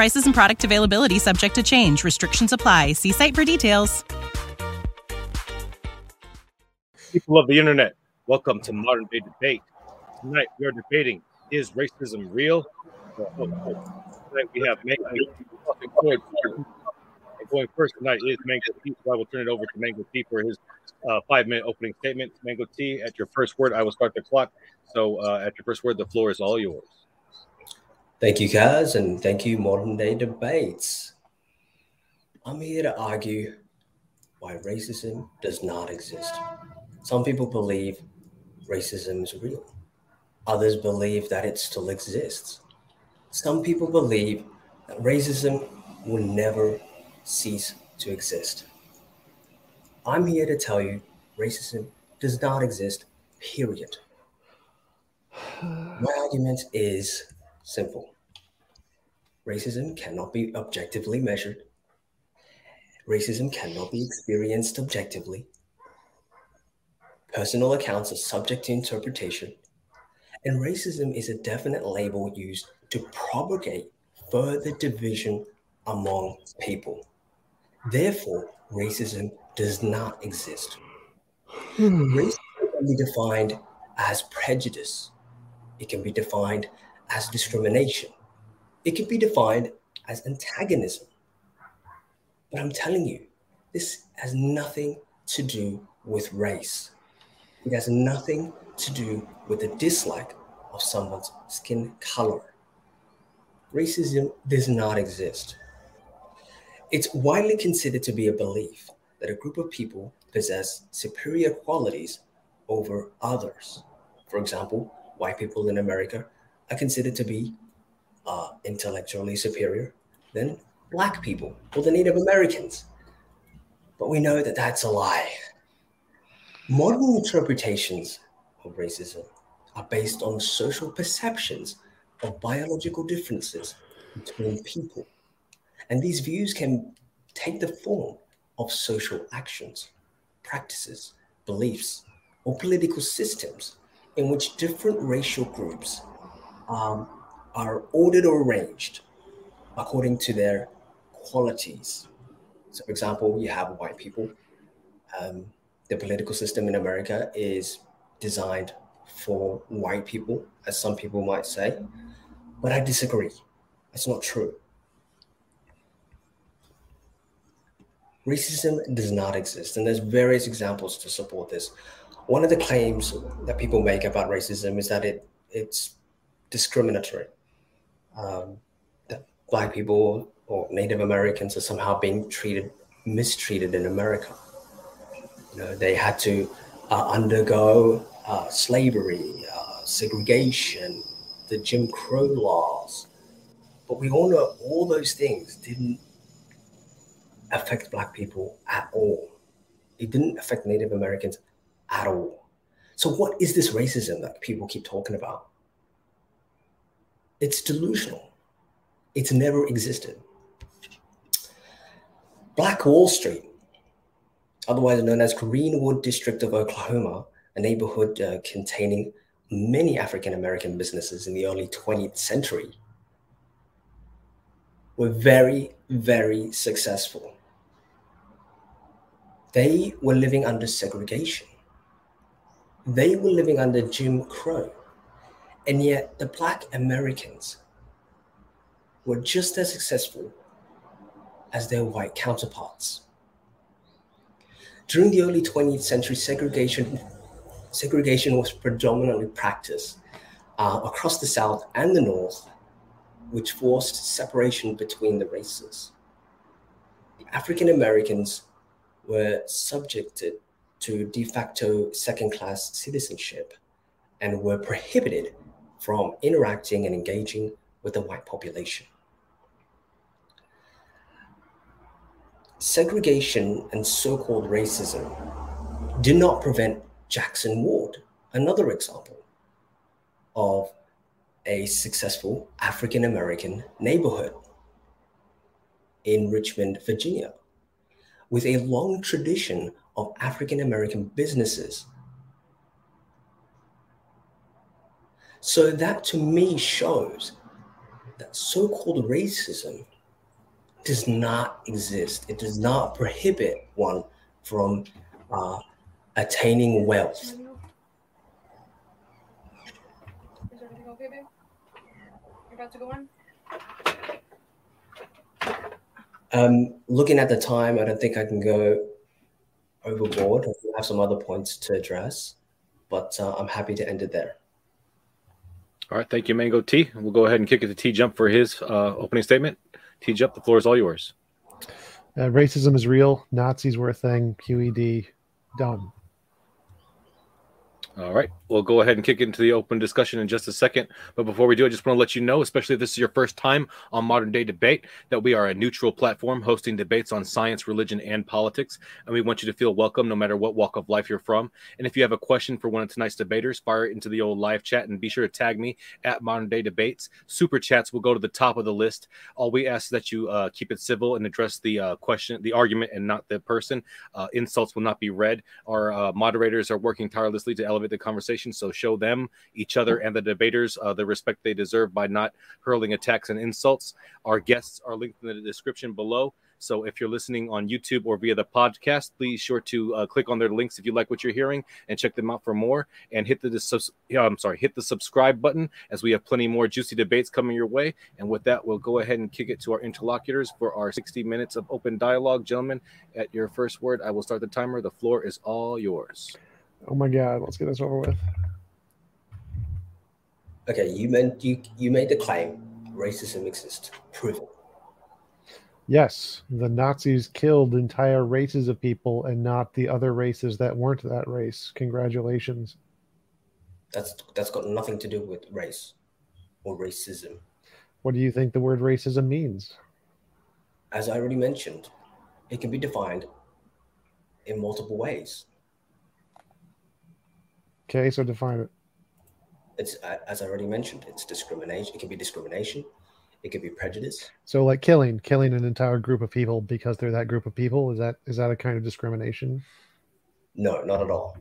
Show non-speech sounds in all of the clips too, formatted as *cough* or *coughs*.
Prices and product availability subject to change. Restrictions apply. See site for details. People of the internet, welcome to Modern Day Debate. Tonight we are debating is racism real? Tonight we have Mango going first tonight is Mango T. So I will turn it over to Mango T for his uh, five minute opening statement. Mango T, at your first word, I will start the clock. So uh, at your first word, the floor is all yours. Thank you, Kaz, and thank you, Modern Day Debates. I'm here to argue why racism does not exist. Some people believe racism is real, others believe that it still exists. Some people believe that racism will never cease to exist. I'm here to tell you racism does not exist, period. My argument is Simple. Racism cannot be objectively measured. Racism cannot be experienced objectively. Personal accounts are subject to interpretation. And racism is a definite label used to propagate further division among people. Therefore, racism does not exist. Hmm. Racism can be defined as prejudice. It can be defined as discrimination. It can be defined as antagonism. But I'm telling you, this has nothing to do with race. It has nothing to do with the dislike of someone's skin color. Racism does not exist. It's widely considered to be a belief that a group of people possess superior qualities over others. For example, white people in America are considered to be uh, intellectually superior than Black people or the Native Americans. But we know that that's a lie. Modern interpretations of racism are based on social perceptions of biological differences between people. And these views can take the form of social actions, practices, beliefs, or political systems in which different racial groups um, are ordered or arranged according to their qualities. So, for example, you have white people. Um, the political system in America is designed for white people, as some people might say, but I disagree. That's not true. Racism does not exist, and there's various examples to support this. One of the claims that people make about racism is that it it's discriminatory. Um, that black people or Native Americans are somehow being treated, mistreated in America. You know, they had to uh, undergo uh, slavery, uh, segregation, the Jim Crow laws. But we all know all those things didn't affect black people at all. It didn't affect Native Americans at all. So, what is this racism that people keep talking about? It's delusional. It's never existed. Black Wall Street otherwise known as Greenwood District of Oklahoma, a neighborhood uh, containing many African American businesses in the early 20th century, were very, very successful. They were living under segregation. They were living under Jim Crow. And yet, the Black Americans were just as successful as their white counterparts. During the early 20th century, segregation, segregation was predominantly practiced uh, across the South and the North, which forced separation between the races. The African Americans were subjected to de facto second class citizenship and were prohibited from interacting and engaging with the white population. Segregation and so called racism did not prevent Jackson Ward, another example of a successful African American neighborhood in Richmond, Virginia, with a long tradition of African American businesses. So, that to me shows that so called racism does not exist. It does not prohibit one from uh, attaining wealth. Is everything okay, babe? You're about to go on? Um, looking at the time, I don't think I can go overboard. I have some other points to address, but uh, I'm happy to end it there. All right, thank you, Mango T. We'll go ahead and kick it to T Jump for his uh, opening statement. T Jump, the floor is all yours. Uh, racism is real. Nazis were a thing. QED, done. All right, we'll go ahead and kick into the open discussion in just a second. But before we do, I just want to let you know, especially if this is your first time on Modern Day Debate, that we are a neutral platform hosting debates on science, religion, and politics. And we want you to feel welcome no matter what walk of life you're from. And if you have a question for one of tonight's debaters, fire it into the old live chat and be sure to tag me at Modern Day Debates. Super chats will go to the top of the list. All we ask is that you uh, keep it civil and address the uh, question, the argument, and not the person. Uh, insults will not be read. Our uh, moderators are working tirelessly to elevate the conversation. So show them, each other, and the debaters uh, the respect they deserve by not hurling attacks and insults. Our guests are linked in the description below. So if you're listening on YouTube or via the podcast, please sure to uh, click on their links if you like what you're hearing and check them out for more. And hit the I'm sorry, hit the subscribe button as we have plenty more juicy debates coming your way. And with that, we'll go ahead and kick it to our interlocutors for our 60 minutes of open dialogue, gentlemen. At your first word, I will start the timer. The floor is all yours. Oh my God, let's get this over with. Okay, you meant you you made the claim racism exists. Prove it. Yes, the Nazis killed entire races of people and not the other races that weren't that race. Congratulations. That's that's got nothing to do with race or racism. What do you think the word racism means? As I already mentioned, it can be defined in multiple ways. Okay, so define it. It's uh, as I already mentioned, it's discrimination. It can be discrimination. It could be prejudice. So like killing, killing an entire group of people because they're that group of people, is that is that a kind of discrimination? No, not at all.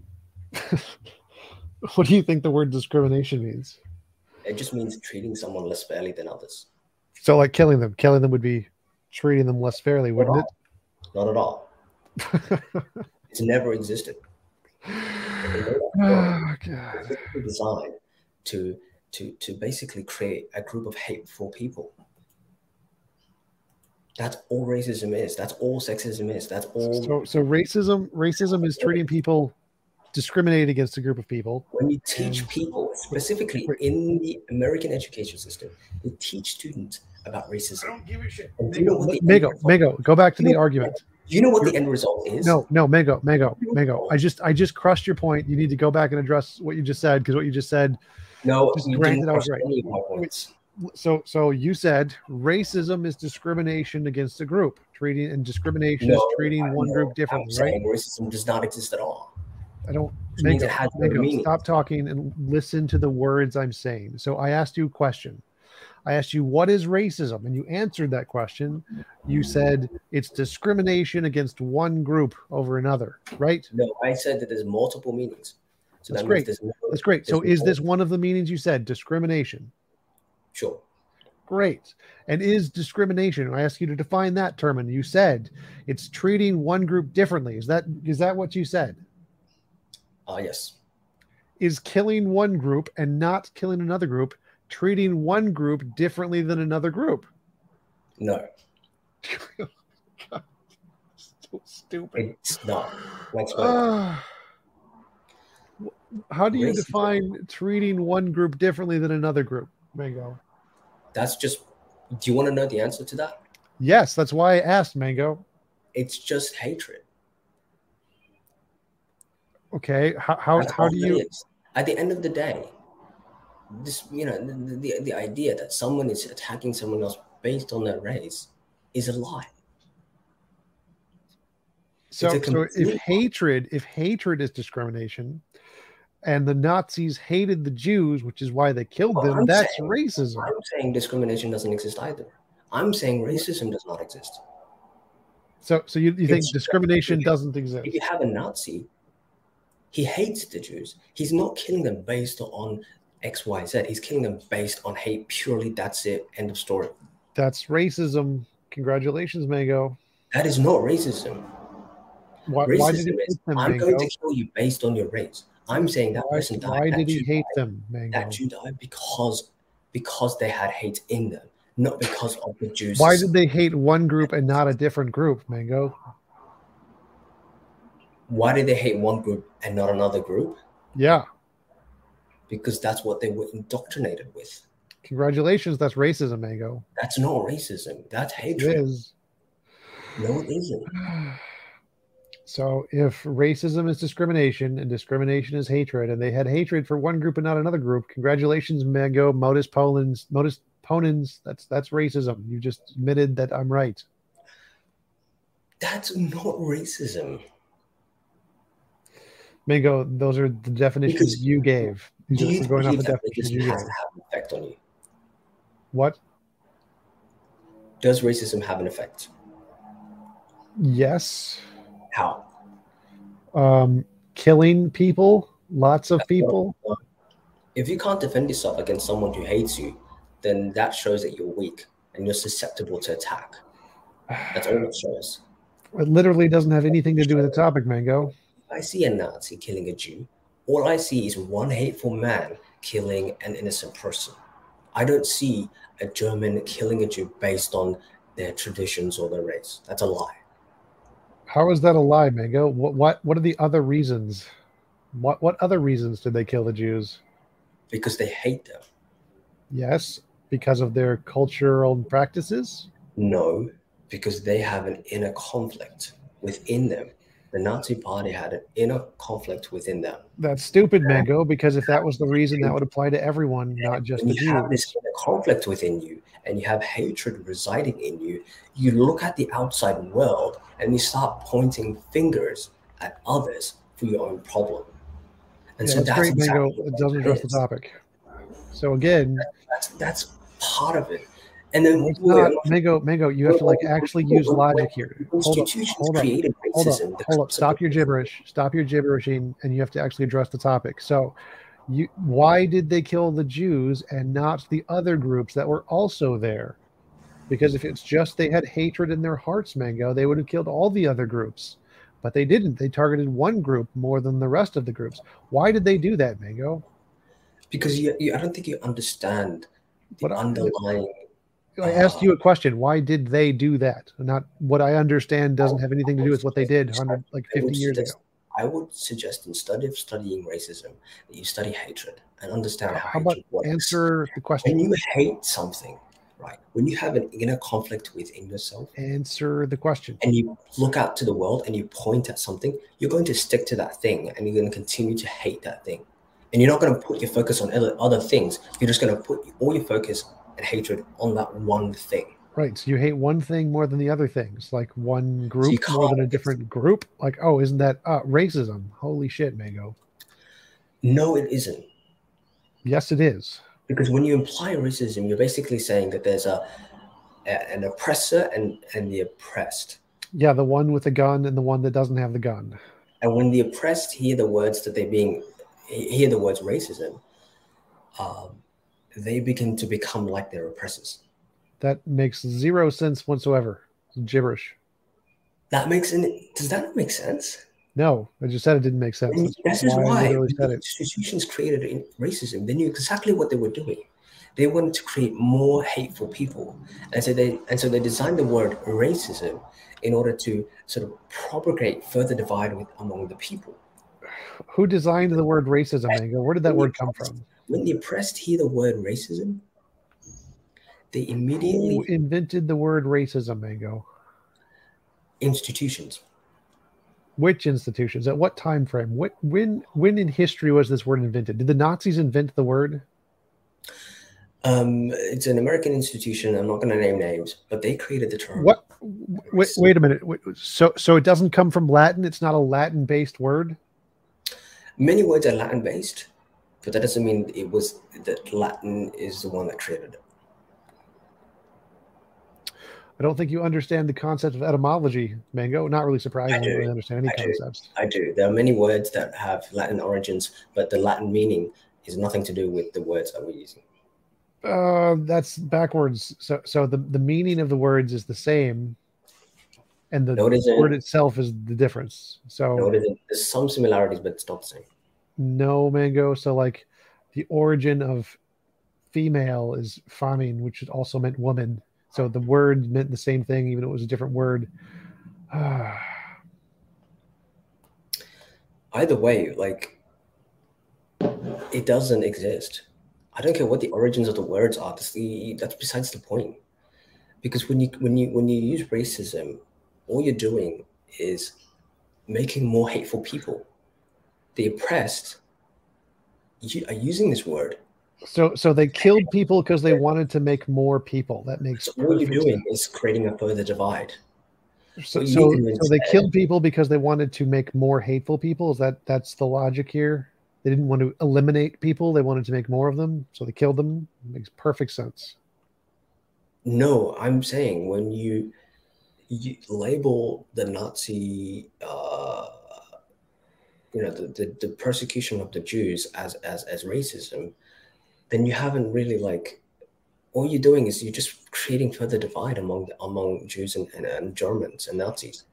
*laughs* what do you think the word discrimination means? It just means treating someone less fairly than others. So like killing them, killing them would be treating them less fairly, wouldn't it? Not at all. *laughs* it's never existed. Oh, God. Designed to to to basically create a group of hateful people. That's all racism is. That's all sexism is. That's all. So, so racism, racism is treating people, discriminating against a group of people. When you teach people, specifically in the American education system, they teach students about racism. I don't give a shit. You know Mego, Mego, go back to the argument. You know what the end result is? No, no, Mego, Mego, Mego. I just, I just crushed your point. You need to go back and address what you just said because what you just said. No, just granted I was right. any of my points. So, so you said racism is discrimination against a group, treating and discrimination is treating I- one no, group differently, right? racism does not exist at all. I don't. Which means Mego, it has no stop talking and listen to the words I'm saying. So I asked you a question. I asked you, what is racism? And you answered that question. You said it's discrimination against one group over another, right? No, I said that there's multiple meanings. So That's that great. no- That's great. So is this one of the meanings you said? Discrimination. Sure. Great. And is discrimination? I asked you to define that term, and you said it's treating one group differently. Is that is that what you said? Ah, yes. Is killing one group and not killing another group treating one group differently than another group? No, *laughs* so stupid. it's not. *sighs* How do you define treating one group differently than another group, Mango? That's just. Do you want to know the answer to that? Yes, that's why I asked Mango. It's just hatred. Okay, how how, That's how do you? At the end of the day, this you know the, the the idea that someone is attacking someone else based on their race is a lie. So, so if hatred, if hatred is discrimination, and the Nazis hated the Jews, which is why they killed Well, them, I'm that's saying- racism. I'm saying discrimination doesn't exist either. I'm saying racism does not exist. So, so you, you think discrimination doesn't exist? If you have a Nazi, he hates the Jews. He's not killing them based on X, Y, Z. He's killing them based on hate purely. That's it. End of story. That's racism. Congratulations, Mango. That is not racism. Why, Racism why did he is them, I'm Mango? going to kill you based on your race. I'm saying that Why, person died. why did he hate died, them, Mango? That Jew died because because they had hate in them, not because of the Jews. Why did they hate one group and not a different group, Mango? Why did they hate one group and not another group? Yeah. Because that's what they were indoctrinated with. Congratulations. That's racism, Mango. That's not racism. That's hatred. is. No, it isn't. *sighs* So if racism is discrimination and discrimination is hatred, and they had hatred for one group and not another group, congratulations, Mango, modus ponens, modus ponens. That's that's racism. You just admitted that I'm right. That's not racism. Mango, those are the definitions Because- you gave. These Do are you going off the that racism you has an effect on you? What? Does racism have an effect? Yes. How? Um, killing people, lots of people. If you can't defend yourself against someone who hates you, then that shows that you're weak and you're susceptible to attack. That's all it shows. It literally doesn't have anything to do with the topic, Mango. I see a Nazi killing a Jew, all I see is one hateful man killing an innocent person. I don't see a German killing a Jew based on their traditions or their race. That's a lie. How is that a lie, Mango? What what what are the other reasons? What what other reasons did they kill the Jews? Because they hate them. Yes, because of their cultural practices. No, because they have an inner conflict within them. The Nazi party had an inner conflict within them. That's stupid, Mango. Because if that was the reason, that would apply to everyone, not just When the you have Jews. this inner conflict within you and you have hatred residing in you, you look at the outside world and you start pointing fingers at others for your own problem. And Yeah, so that's great, exactly Mango. It doesn't address the topic. So again, That's that's part of it. And then it's wait, not Mango. Mango, you have to like actually use logic here. Hold up, hold up, hold up, hold up. Stop your gibberish. Stop your gibberishing, and you have to actually address the topic. So, you why did they kill the Jews and not the other groups that were also there? Because if it's just they had hatred in their hearts, Mango, they would have killed all the other groups. But they didn't. They targeted one group more than the rest of the groups. Why did they do that, Mango? because you, you I don't think you understand the But underlying I asked you a question. Why did they do that? Not what I understand doesn't have anything to do with what they did 100, like 50 years ago. I would suggest instead of studying racism, that you study hatred and understand how, How about works. answer the question. when you hate something, right? When you have an inner conflict within yourself Answer the question. and you look out to the world and you point at something, you're going to stick to that thing and you're going to continue to hate that thing. And you're not going to put your focus on other, other things. You're just going to put all your focus and hatred on that one thing. Right. So you hate one thing more than the other things, like one group you more than a different group. Like, oh, isn't that uh, racism? Holy shit, Mango. No, it isn't. Yes, it is. Because when you imply racism, you're basically saying that there's a, a an oppressor and and the oppressed. Yeah, the one with the gun and the one that doesn't have the gun. And when the oppressed hear the words that they're being hear the words racism, um, they begin to become like their oppressors. That makes zero sense whatsoever. It's gibberish. That makes any does that make sense? No, I just said it didn't make sense. And this is why it. institutions created in racism. They knew exactly what they were doing. They wanted to create more hateful people, and so they and so they designed the word racism in order to sort of propagate further divide with, among the people. Who designed the word racism? Where did that word come from? When the oppressed hear the word racism, they immediately Who invented the word racism, Mango? institutions. Which institutions? At what time frame? What when when in history was this word invented? Did the Nazis invent the word? Um, it's an American institution. I'm not going to name names, but they created the term. What? Wait, wait a minute. Wait, So so it doesn't come from Latin. It's not a Latin-based word. Many words are Latin based, but that doesn't mean it was that Latin is the one that created it. I don't think you understand the concept of etymology, Mango. Not really surprising. I don't really understand any I do. concepts. I do. There are many words that have Latin origins, but the Latin meaning is nothing to do with the words that we're using. Uh, that's backwards. So so the the meaning of the words is the same, and the No, it word itself is the difference. So No, it. There's some similarities, but it's not the same. No, Mango. So like the origin of female is femina, which also meant woman. So the word meant the same thing, even though it was a different word. *sighs* Either way, like it doesn't exist. I don't care what the origins of the words are. That's the that's besides the point. Because when you when you when you use racism, all you're doing is making more hateful people. The oppressed you are using this word. so so they killed people because they wanted to make more people. That makes So all you're doing is creating a further divide. So, so, need to do so they killed people because they wanted to make more hateful people. Is that that's the logic here? They didn't want to eliminate people; they wanted to make more of them, so they killed them. It makes perfect sense. No, I'm saying when you you label the Nazi, uh, you know, the, the, the persecution of the Jews as, as as racism, then you haven't really like all you're doing is you're just creating further divide among among Jews and, and, and Germans and Nazis.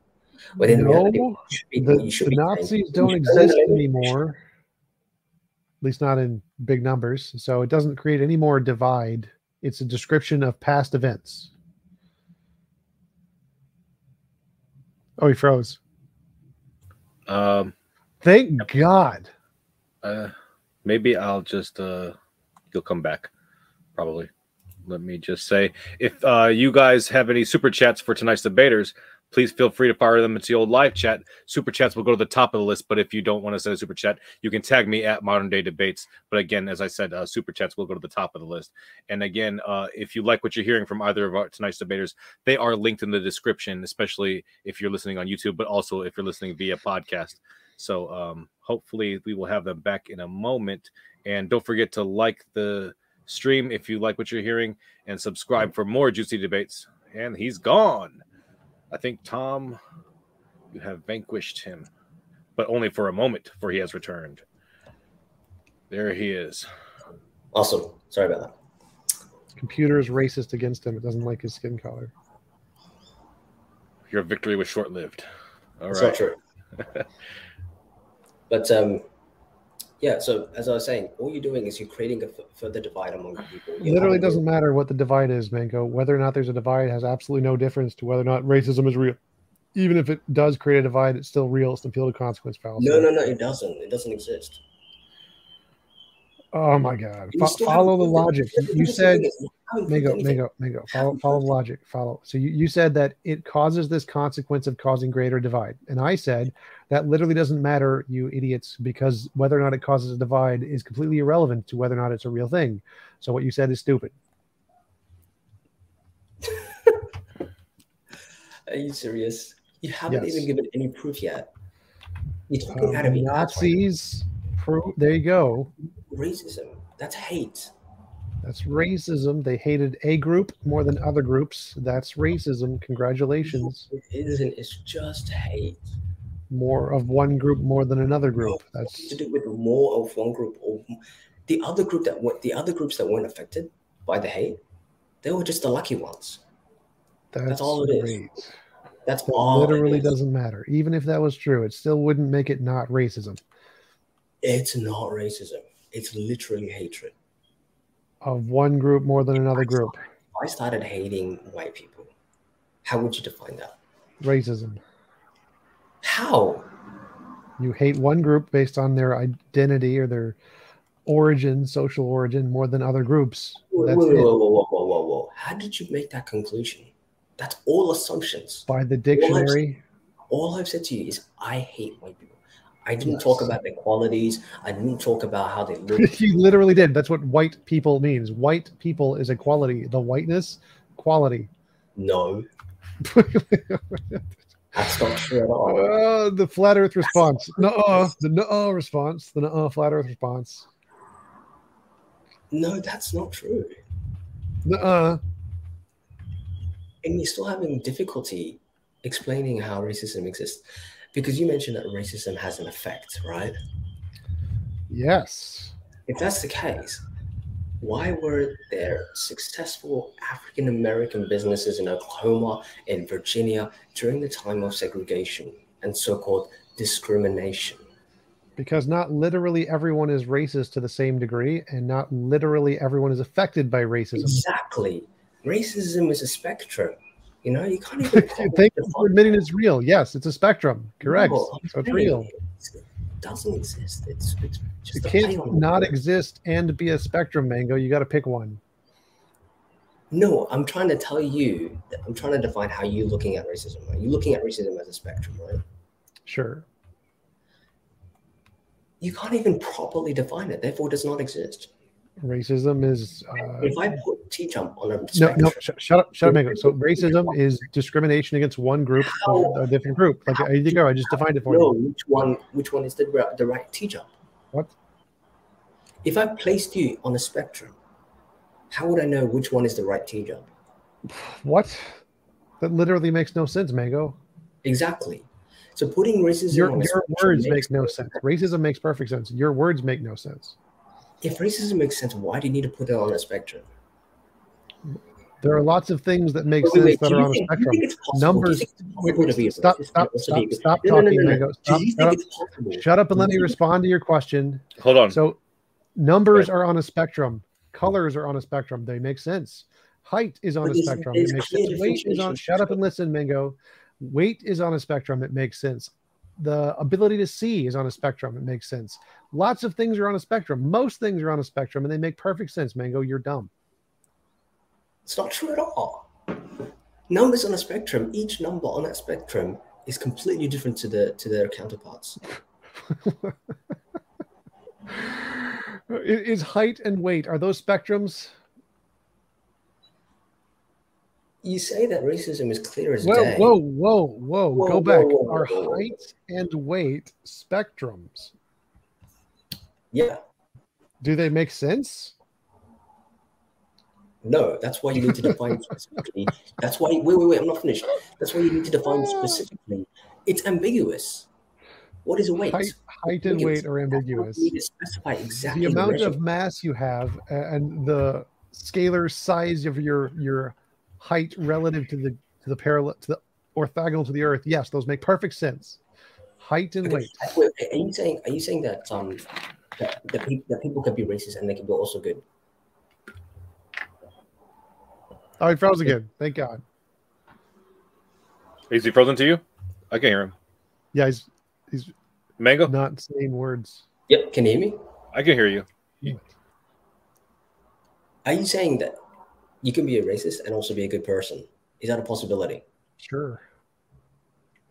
But in reality, No, what you should be- the, you should the be saying- Nazis you don't should exist eliminate- anymore. At least not in big numbers. So it doesn't create any more divide. It's a description of past events. Oh, he froze. Um, Thank God. uh, maybe I'll just uh, you'll come back, probably. Let me just say, if uh, you guys have any super chats for tonight's debaters, please feel free to fire them into the old live chat. Super chats will go to the top of the list, but if you don't want to send a super chat, you can tag me at Modern Day Debates. But again, as I said, uh, super chats will go to the top of the list. And again, uh, if you like what you're hearing from either of our tonight's debaters, they are linked in the description, especially if you're listening on YouTube, but also if you're listening via podcast. So um, hopefully we will have them back in a moment. And don't forget to like the stream if you like what you're hearing and subscribe for more juicy debates. And he's gone. I think Tom, you have vanquished him, but only for a moment, for he has returned. There he is. Awesome. Sorry about that. Computer is racist against him. It doesn't like his skin color. Your victory was short lived. All That's right. *laughs* but um, yeah. So as I was saying, all you're doing is you're creating a f- further divide among people. It You're literally doesn't matter what the divide is, Mango. Whether or not there's a divide has absolutely no difference to whether or not racism is real. Even if it does create a divide, it's still real. It's the field of consequence fallacy. No, no, no. It doesn't. It doesn't exist. Oh my God! Fo- follow the logic. you- You you said, haven't proved Mango, anything. Mango, Mango. Follow, follow the logic. Follow. So you, you said that it causes this consequence of causing greater divide, and I said that literally doesn't matter, you idiots, because whether or not it causes a divide is completely irrelevant to whether or not it's a real thing. So what you said is stupid. *laughs* Are you serious? You haven't Yes. even given any proof yet. You're talking out of Um, ass right Nazis. Pro- there you go. Racism. That's hate. That's racism. They hated a group more than other groups. That's racism. Congratulations. It isn't. It's just hate. More of one group more than another group. That's to do with more of one group or the other group that went the other groups that weren't affected by the hate. They were just the lucky ones. that's, all it is. great. That's That all. literally is. doesn't matter. Even if that was true, it still wouldn't make it not racism. It's not racism. It's literally hatred. Of one group more than another group. If I started hating white people, how would you define that? Racism. How? You hate one group based on their identity or their origin, social origin, more than other groups. Whoa, That's whoa, it. whoa, whoa, whoa, whoa, whoa. How did you make that conclusion? That's all assumptions. By the dictionary. All I've said to you is I hate white people. I didn't talk about their qualities. I didn't talk about how they *laughs* look. you literally did. That's what white people means. White people is a quality. The whiteness, quality. no, *laughs* that's not true at all. Uh, the flat Earth response. No, the no response. The no flat Earth response. No, that's not true. No. And you're still having difficulty explaining how racism exists because you mentioned that racism has an effect, right? Yes. If that's the case, why were there successful African American businesses in Oklahoma and Virginia during the time of segregation and so called discrimination? Because not literally everyone is racist to the same degree, and not literally everyone is affected by racism. Exactly. Racism is a spectrum. You know, you can't even. Thank you for admitting it's real. Yes, it's a spectrum. Correct. No, so it's real. It doesn't exist. It's, it's It just a can't not exist and be a spectrum, Mango. You got to pick one. No, I'm trying to tell you. That I'm trying to define how you're looking at racism. Right? You're looking at racism as a spectrum, right? Sure. You can't even properly define it. Therefore, it does not exist. Racism is uh, if I put T jump on a no, spectrum, no. Sh- shut up, shut up, Mango. So racism is discrimination against one group over a different group. Like there you go. I just defined it for know you. which one which one is the the right T jump. What? If I placed you on a spectrum, how would I know which one is the right T jump? What? That literally makes no sense, Mango. Exactly. So putting racism Your your words makes make no sense. Racism makes perfect sense. Your words make no sense. If racism makes sense, why do you need to put it on a spectrum? There are lots of things that make Wait, wait, sense wait, that are on a think- do you spectrum. think it's possible? Do you Numbers. think Wait, wait, to be a stop, stop, stop, be a good- stop No, no, no, talking, no, no. Mango. Do Stop, shut up. Shut up and let me respond to your question. Hold on. So, numbers are on a spectrum. Colors are on a spectrum. They make sense. Height is on But a spectrum. It makes sense. Weight is on. Shut up and listen, Mango. Weight is on a spectrum. It makes sense. The ability to see is on a spectrum. It makes sense. Lots of things are on a spectrum. Most things are on a spectrum, and they make perfect sense. Mango, you're dumb. It's not true at all. Numbers on a spectrum, each number on that spectrum is completely different to the to their counterparts. *laughs* Is height and weight are those spectrums? You say that racism is clear as Whoa, day. whoa, whoa, whoa! Whoa, Go whoa, back. whoa, Are whoa, whoa. height and weight spectrums? Yeah. Do they make sense? No, that's why you need to define specifically. *laughs* That's why. Wait, wait, wait. I'm not finished. That's why you need to define specifically. It's ambiguous. What is a weight? Height, height and weight are ambiguous. You need to specify exactly The amount of mass you have and the scalar size of your your height relative to the to the parallel to the orthogonal to the Earth. Yes, those make perfect sense. Height and weight. Wait, wait, are you saying? Are you saying that um that, that, people, that people can be racist and they can be also good? Oh, he froze again. Thank God. Is he frozen to you? I can't hear him. Yeah, he's he's Mango, not saying words. Yep. Can you hear me? I can hear you. Are you saying that you can be a racist and also be a good person? Is that a possibility? Sure.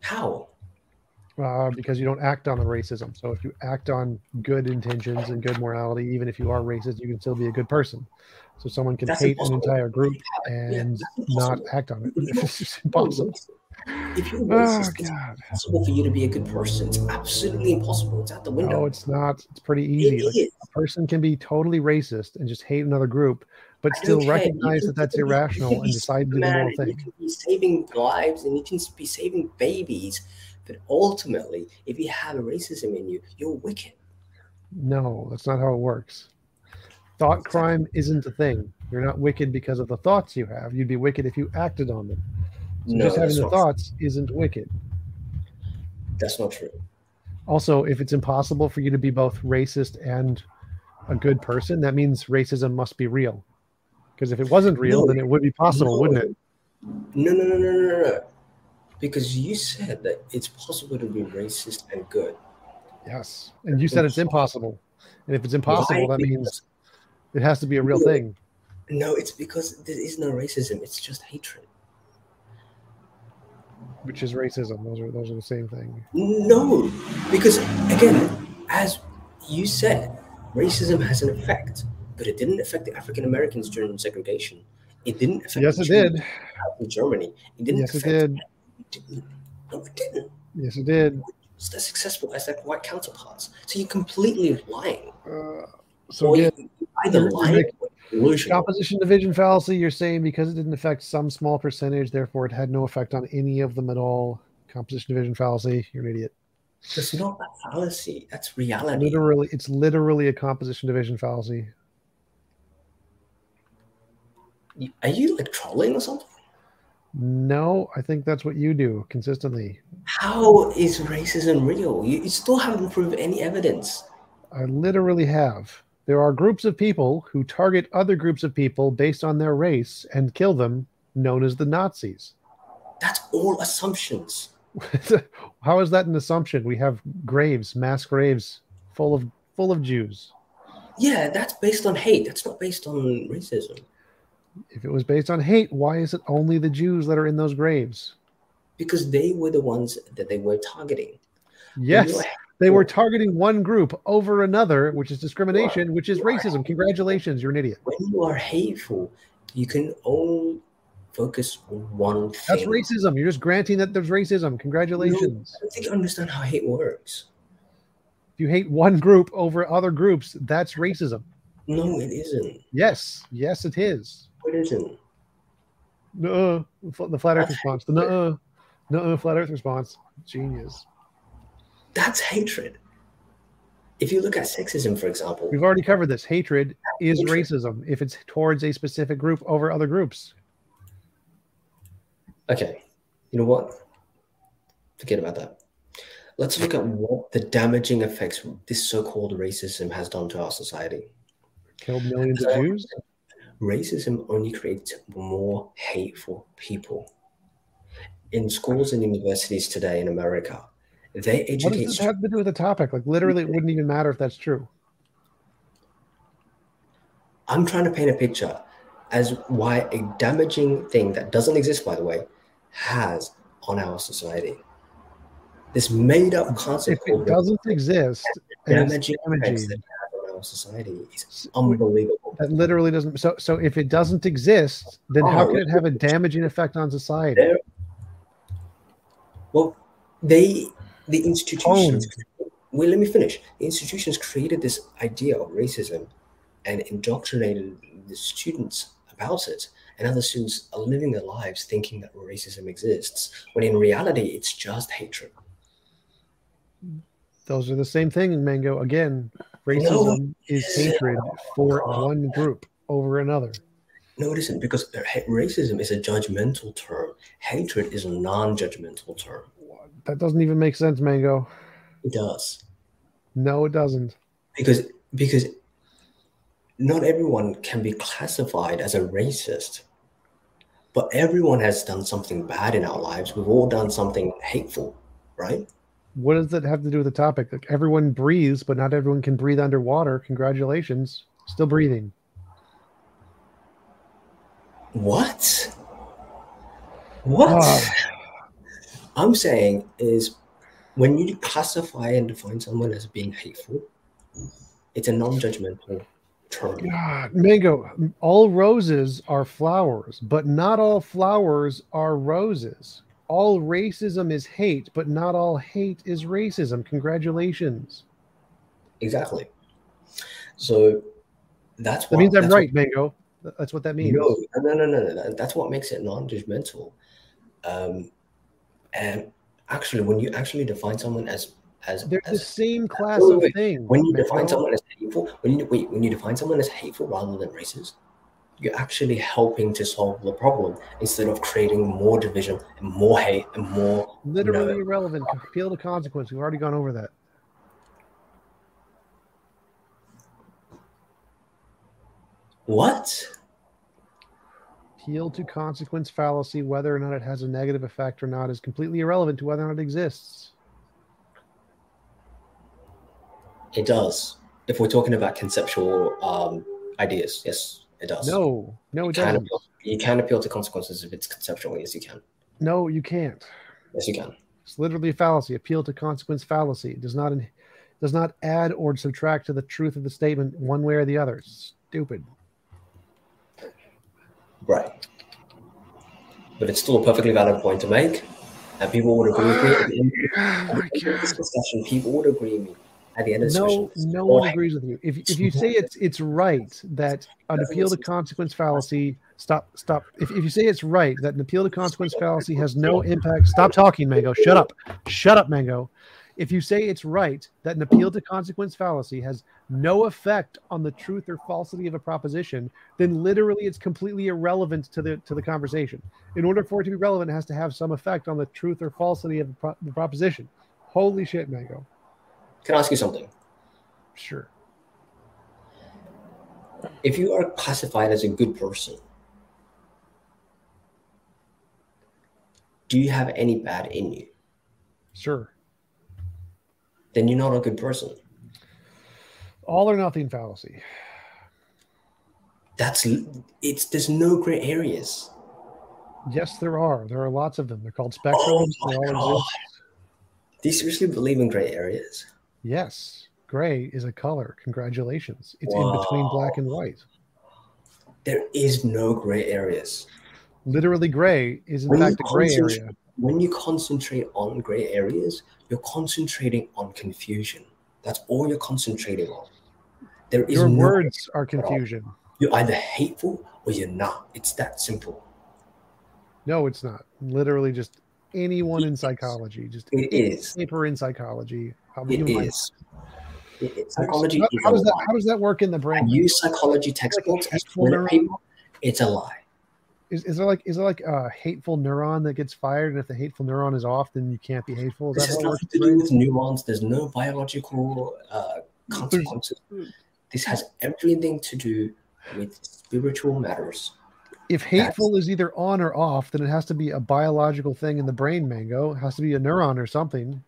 How? Uh, because you don't act on the racism. So if you act on good intentions and good morality, even if you are racist, you can still be a good person. So someone can That's hate an entire group and that's not act on it. It's impossible. If you're *laughs* Oh racist, it's impossible for you to be a good person. It's absolutely impossible. It's out the window. No, it's not. It's pretty easy. It Like, a person can be totally racist and just hate another group, but I still don't care. You recognize that that's still be- you irrational and decide to do the moral and You thing. can be saving lives and you can be saving babies, but ultimately, if you have racism in you, you're wicked. No, that's not how it works. Thought crime isn't a thing. You're not wicked because of the thoughts you have. You'd be wicked if you acted on them. So No, just having the thoughts isn't wicked. that's not true. Also, if it's impossible for you to be both racist and a good person, that means racism must be real. Because if it wasn't real, No. then it would be possible, wouldn't it? No, no, no, no, no, no, no. Because you said that it's possible to be racist and good. Yes. And you said it's impossible. And if it's impossible, Why? that means it has to be a real No. thing. No, it's because there is no racism. It's just hatred. which is racism. Those are those are the same thing. No, because again, as you said, racism has an effect, but it didn't affect the African Americans during segregation. It didn't affect. Yes, it did. In Germany, it didn't. Yes, it did. Didn't. No, it didn't. Yes, it did. It's as successful as their white counterparts. So you're completely lying. Uh, so Or again, you- either you're lying delusional. composition division fallacy. You're saying because it didn't affect some small percentage, therefore it had no effect on any of them at all. Composition division fallacy. You're an idiot. That's not a fallacy. That's reality. Literally, it's literally a composition division fallacy. Are you like trolling or something? No, I think that's what you do consistently. How is racism real? You, you still haven't proved any evidence. I literally have. There are groups of people who target other groups of people based on their race and kill them, known as the Nazis. That's all assumptions. *laughs* How is that an assumption? We have graves, mass graves, full of full of Jews. Yeah, that's based on hate. That's not based on racism. If it was based on hate, why is it only the Jews that are in those graves? Because they were the ones that they were targeting. Yes, are they were targeting one group over another, which is discrimination, which is racism. Congratulations, you're an idiot. When you are hateful, you can only focus on one thing. That's racism. You're just granting that there's racism. Congratulations. I don't think you understand how hate works. If you hate one group over other groups, that's racism. No, it isn't. Yes, yes, it is. It isn't. No, the flat Earth That's response. The no, no, flat Earth response. Genius. That's hatred. If you look at sexism, for example, We've already covered this. Hatred is Hatred. racism if it's towards a specific group over other groups. Okay, you know what? Forget about that. Let's look at what the damaging effects this so-called racism has done to our society. Killed millions of Jews. Racism only creates more hateful people. In schools and universities today in America, they educate. What does this have to do with the topic? Like literally, it wouldn't even matter if that's true. I'm trying to paint a picture as why a damaging thing that doesn't exist, by the way, has on our society. This made up If concept it doesn't exist, damaging damaging, that it has on our society is unbelievable. that literally doesn't. So, so if it doesn't exist, then oh, how Oh, can it have a damaging effect on society? Well, they, the institutions, well, let me finish. The institutions created this idea of racism and indoctrinated the students about it. And other students are living their lives thinking that racism exists, when in reality, it's just hatred. Those are the same thing Mango. Again, racism is hatred for one group over another. No, it isn't, because racism is a judgmental term. Hatred is a non judgmental term. That doesn't even make sense, Mango. It does. No, it doesn't. because because not everyone can be classified as a racist but everyone has done something bad in our lives we've all done something hateful right What does that have to do with the topic? Like everyone breathes, but not everyone can breathe underwater. Congratulations, still breathing. what what Ah. *sighs* i'm saying is when you classify and define someone as being hateful it's a non-judgmental term God, Mango, all roses are flowers, but not all flowers are roses. All racism is hate, but not all hate is racism. Congratulations. exactly so that's That means I'm right, Mango. That's what that means. No, no, no, no, no. That's what makes it non-judgmental. Um, and actually, when you actually define someone as as They're as, the same class wait, of wait, thing. when you define someone as hateful, when you wait, when you define someone as hateful rather than racist, you're actually helping to solve the problem instead of creating more division and more hate and more. literally irrelevant. Appeal to consequence. We've already gone over that. what? Appeal to consequence fallacy, whether or not it has a negative effect or not, is completely irrelevant to whether or not it exists. It does. If we're talking about conceptual um, ideas, yes, it does. No, no, you it doesn't. appeal. You can appeal to consequences if it's conceptual. Yes, you can. No, you can't. Yes, you can. It's literally a fallacy. Appeal to consequence fallacy It does not does not add or subtract to the truth of the statement one way or the other. Stupid. Right. But it's still a perfectly valid point to make, and people would agree with me. At the end, at the end this discussion, people would agree with me. At the end of this No, discussion, no one agrees with you. If if you *laughs* say it's it's right that an appeal to consequence fallacy stop stop. If, if you say it's right that an appeal to consequence fallacy has no impact, stop talking, Mango. Shut up. Shut up, Mango. If you say it's right that an appeal to consequence fallacy has no effect on the truth or falsity of a proposition, then literally it's completely irrelevant to the to the conversation. In order for it to be relevant, it has to have some effect on the truth or falsity of the, pro- the proposition. Holy shit, Mango. Can I ask you something? Sure. If you are classified as a good person, do you have any bad in you? Sure. Then you're not a good person. All or nothing fallacy. That's it's there's no gray areas. Yes, there are. There are lots of them. They're called Oh spectrums. my they all God. exist. Do you seriously believe in gray areas? Yes. Gray is a color. Congratulations. It's in between black and white. There is no gray areas. Literally, gray is in When fact a gray area. When you concentrate on gray areas, you're concentrating on confusion. That's all you're concentrating on. There is Your no words are confusion. You're either hateful or you're not. It's that simple. No, it's not. Literally, just anyone in psychology. Just It is. paper in psychology. How It you is. It- it- How, psychology how- is how does that lie. how does that work in the I brain? use psychology textbooks as hateful toilet. It's a lie. Is, is there like is there like a hateful neuron that gets fired, and if the hateful neuron is off, then you can't be hateful? Is This that has how it works? nothing to do with neurons. There's no biological uh, consequences. This has everything to do with spiritual matters. if hateful is either on or off, then it has to be a biological thing in the brain, Mango. It has to be a neuron or something.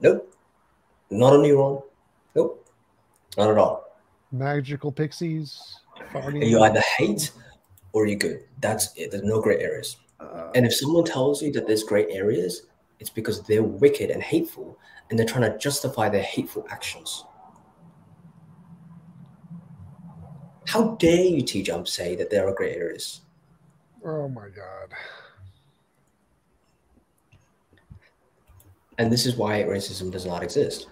Nope. Not a neuron. Nope. Not at all. Magical pixies. farting. You either hate or you're good. That's it. There's no gray areas. Uh, And if someone tells you that there's gray areas, it's because they're wicked and hateful and they're trying to justify their hateful actions. How dare you, T Jump, say that there are gray areas? oh my god. And this is why racism does not exist.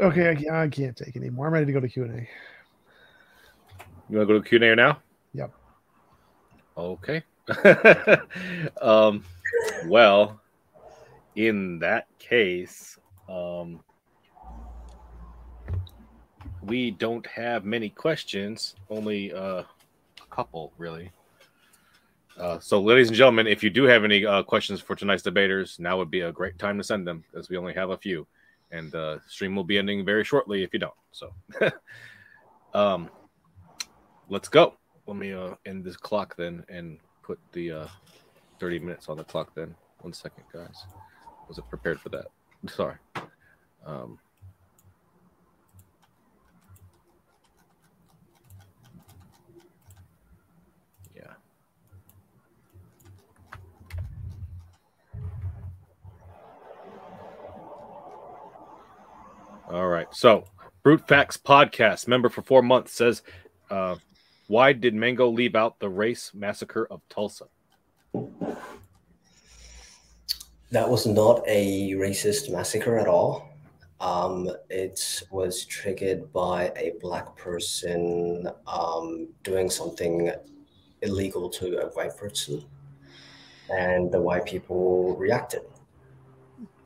Okay, I, can't- I can't take anymore. I'm ready to go to Q and A. You want to go to Q and A now? Yep. Okay. *laughs* um, well, in that case, um, we don't have many questions. Only uh, a couple, really. Uh, so, ladies and gentlemen, if you do have any uh, questions for tonight's debaters, now would be a great time to send them, as we only have a few, and uh, stream will be ending very shortly if you don't. So, *laughs* um, let's go. Let me uh, end this clock then and put the uh, 30 minutes on the clock then. One second, guys. Wasn't prepared for that. *laughs* Sorry. Um, yeah. All right. So, Brute Facts Podcast, member for four months, says, uh, Why did Mango leave out the race massacre of Tulsa? That was not a racist massacre at all. Um, it was triggered by a black person um, doing something illegal to a white person, and the white people reacted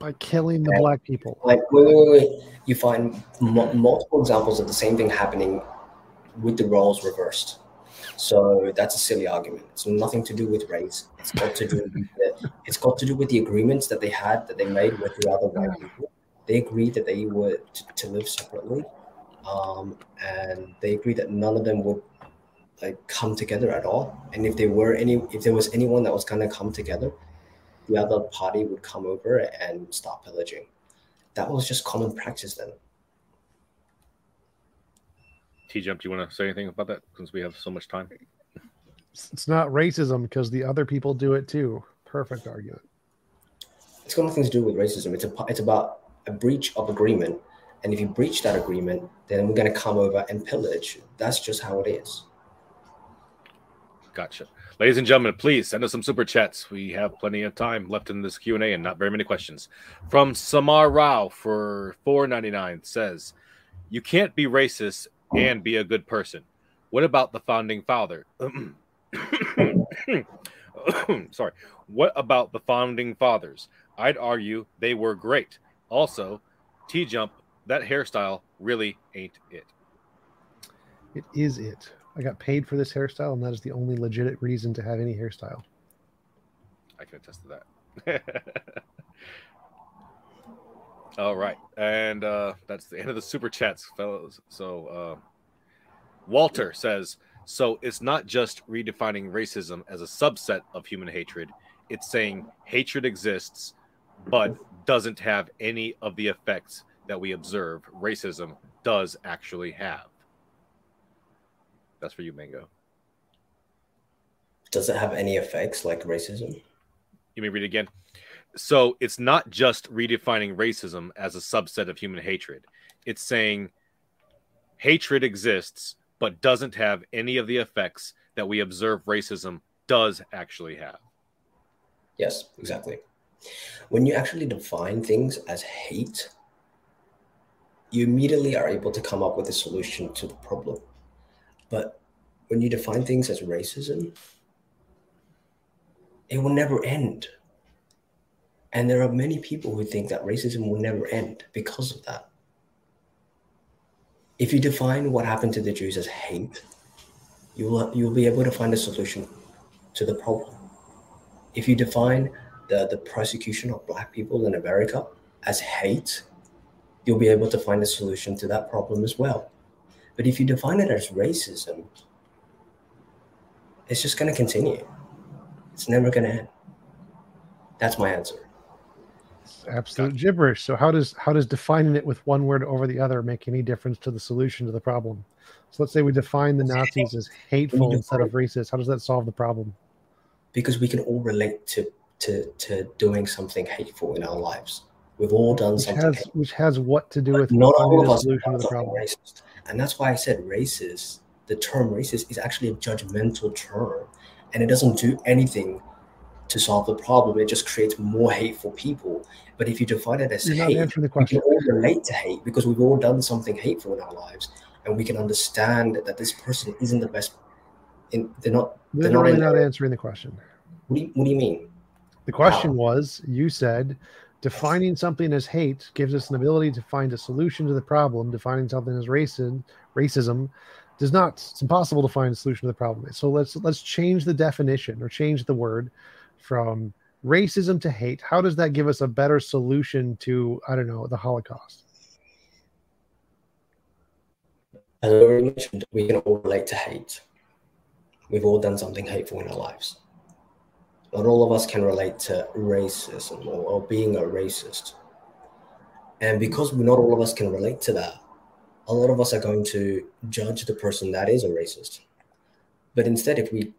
by killing the black people. Like, wait, wait, wait. You find mu- multiple examples of the same thing happening with the roles reversed. So that's a silly argument. It's nothing to do with race. It's got to do with the, it's got to do with the agreements that they had that they made with the other white people. They agreed that they were to, to live separately, um, and they agreed that none of them would like come together at all. And if there were any, if there was anyone that was gonna come together, the other party would come over and start pillaging. That was just common practice then. T Jump, do you want to say anything about that since we have so much time? It's it's not racism because the other people do it too. Perfect argument. It's got nothing to do with racism. It's a, it's about a breach of agreement. And if you breach that agreement, then we're going to come over and pillage. That's just how it is. Gotcha. Ladies and gentlemen, please send us some super chats. We have plenty of time left in this Q&A and not very many questions. From Samar Rao for 4.99 says, "You can't be racist and be a good person. What about the founding father? *coughs* Sorry. What about the founding fathers? I'd argue they were great. Also, T jump, that hairstyle really ain't it. It is it. I got paid for this hairstyle, and that is the only legitimate reason to have any hairstyle. I can attest to that. *laughs* All right, and uh, that's the end of the super chats, fellows. So uh, Walter says, so it's not just redefining racism as a subset of human hatred. It's saying hatred exists, but doesn't have any of the effects that we observe racism does actually have. That's for you, Mango. Does it have any effects like racism? You may read it again. So it's not just redefining racism as a subset of human hatred. It's saying hatred exists, but doesn't have any of the effects that we observe racism does actually have. Yes, exactly. When you actually define things as hate, you immediately are able to come up with a solution to the problem. But when you define things as racism, it will never end. And there are many people who think that racism will never end because of that. If you define what happened to the Jews as hate, you'll you'll be able to find a solution to the problem. If you define the, the persecution of black people in America as hate, you'll be able to find a solution to that problem as well. But if you define it as racism, it's just going to continue. It's never going to end. That's my answer. It's absolute gibberish. So how does how does defining it with one word over the other make any difference to the solution to the problem? So let's say we define the Nazis as hateful instead of racist. How does that solve the problem? Because we can all relate to to to doing something hateful in our lives. We've all done Which something. has hateful. which has what to do with not all of us solution to the problem. racist. And that's why I said racist. The term racist is actually a judgmental term, and it doesn't do anything to solve the problem. It just creates more hateful people. But if you define it as You're hate, we can all relate to hate because we've all done something hateful in our lives, and we can understand that this person isn't the best. In, they're not. They're not. Not answering the question. what, do you, what do you mean? The question was, you said defining something as hate gives us an ability to find a solution to the problem. Defining something as racism, racism does not. It's impossible to find a solution to the problem. So let's let's change the definition or change the word from racism to hate. How does that give us a better solution to I don't know the Holocaust? As I already mentioned, we can all relate to hate. We've all done something hateful in our lives. Not all of us can relate to racism or, or being a racist. And because not all of us can relate to that, a lot of us are going to judge the person that is a racist. But instead, if we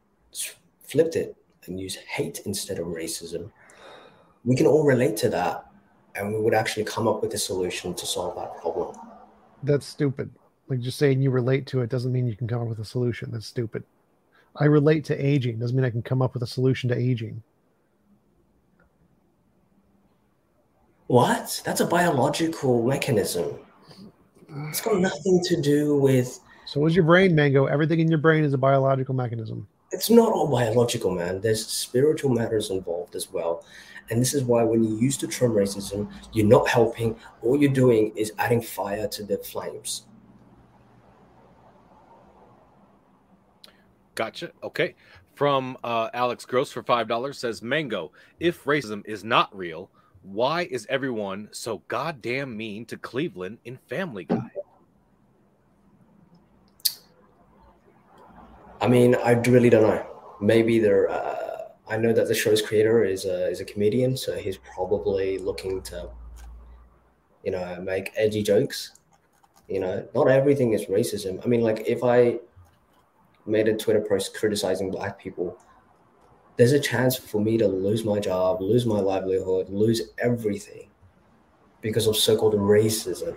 flipped it and use hate instead of racism, we can all relate to that and we would actually come up with a solution to solve that problem. That's stupid. Like just saying you relate to it doesn't mean you can come up with a solution. That's stupid. I relate to aging doesn't mean I can come up with a solution to aging. What? That's a biological mechanism. It's got nothing to do with. So is your brain, Mango? Everything in your brain is a biological mechanism. It's not all biological, man. There's spiritual matters involved as well. And this is why when you use the term racism, you're not helping. All you're doing is adding fire to the flames. Gotcha. Okay. From uh, Alex Gross for five dollars says Mango. If racism is not real, why is everyone so goddamn mean to Cleveland in Family Guy? I mean, I really don't know. Maybe they're. Uh, I know that the show's creator is a is a comedian, so he's probably looking to, you know, make edgy jokes. You know, not everything is racism. I mean, like if I made a Twitter post criticizing black people, there's a chance for me to lose my job, lose my livelihood, lose everything because of so-called racism.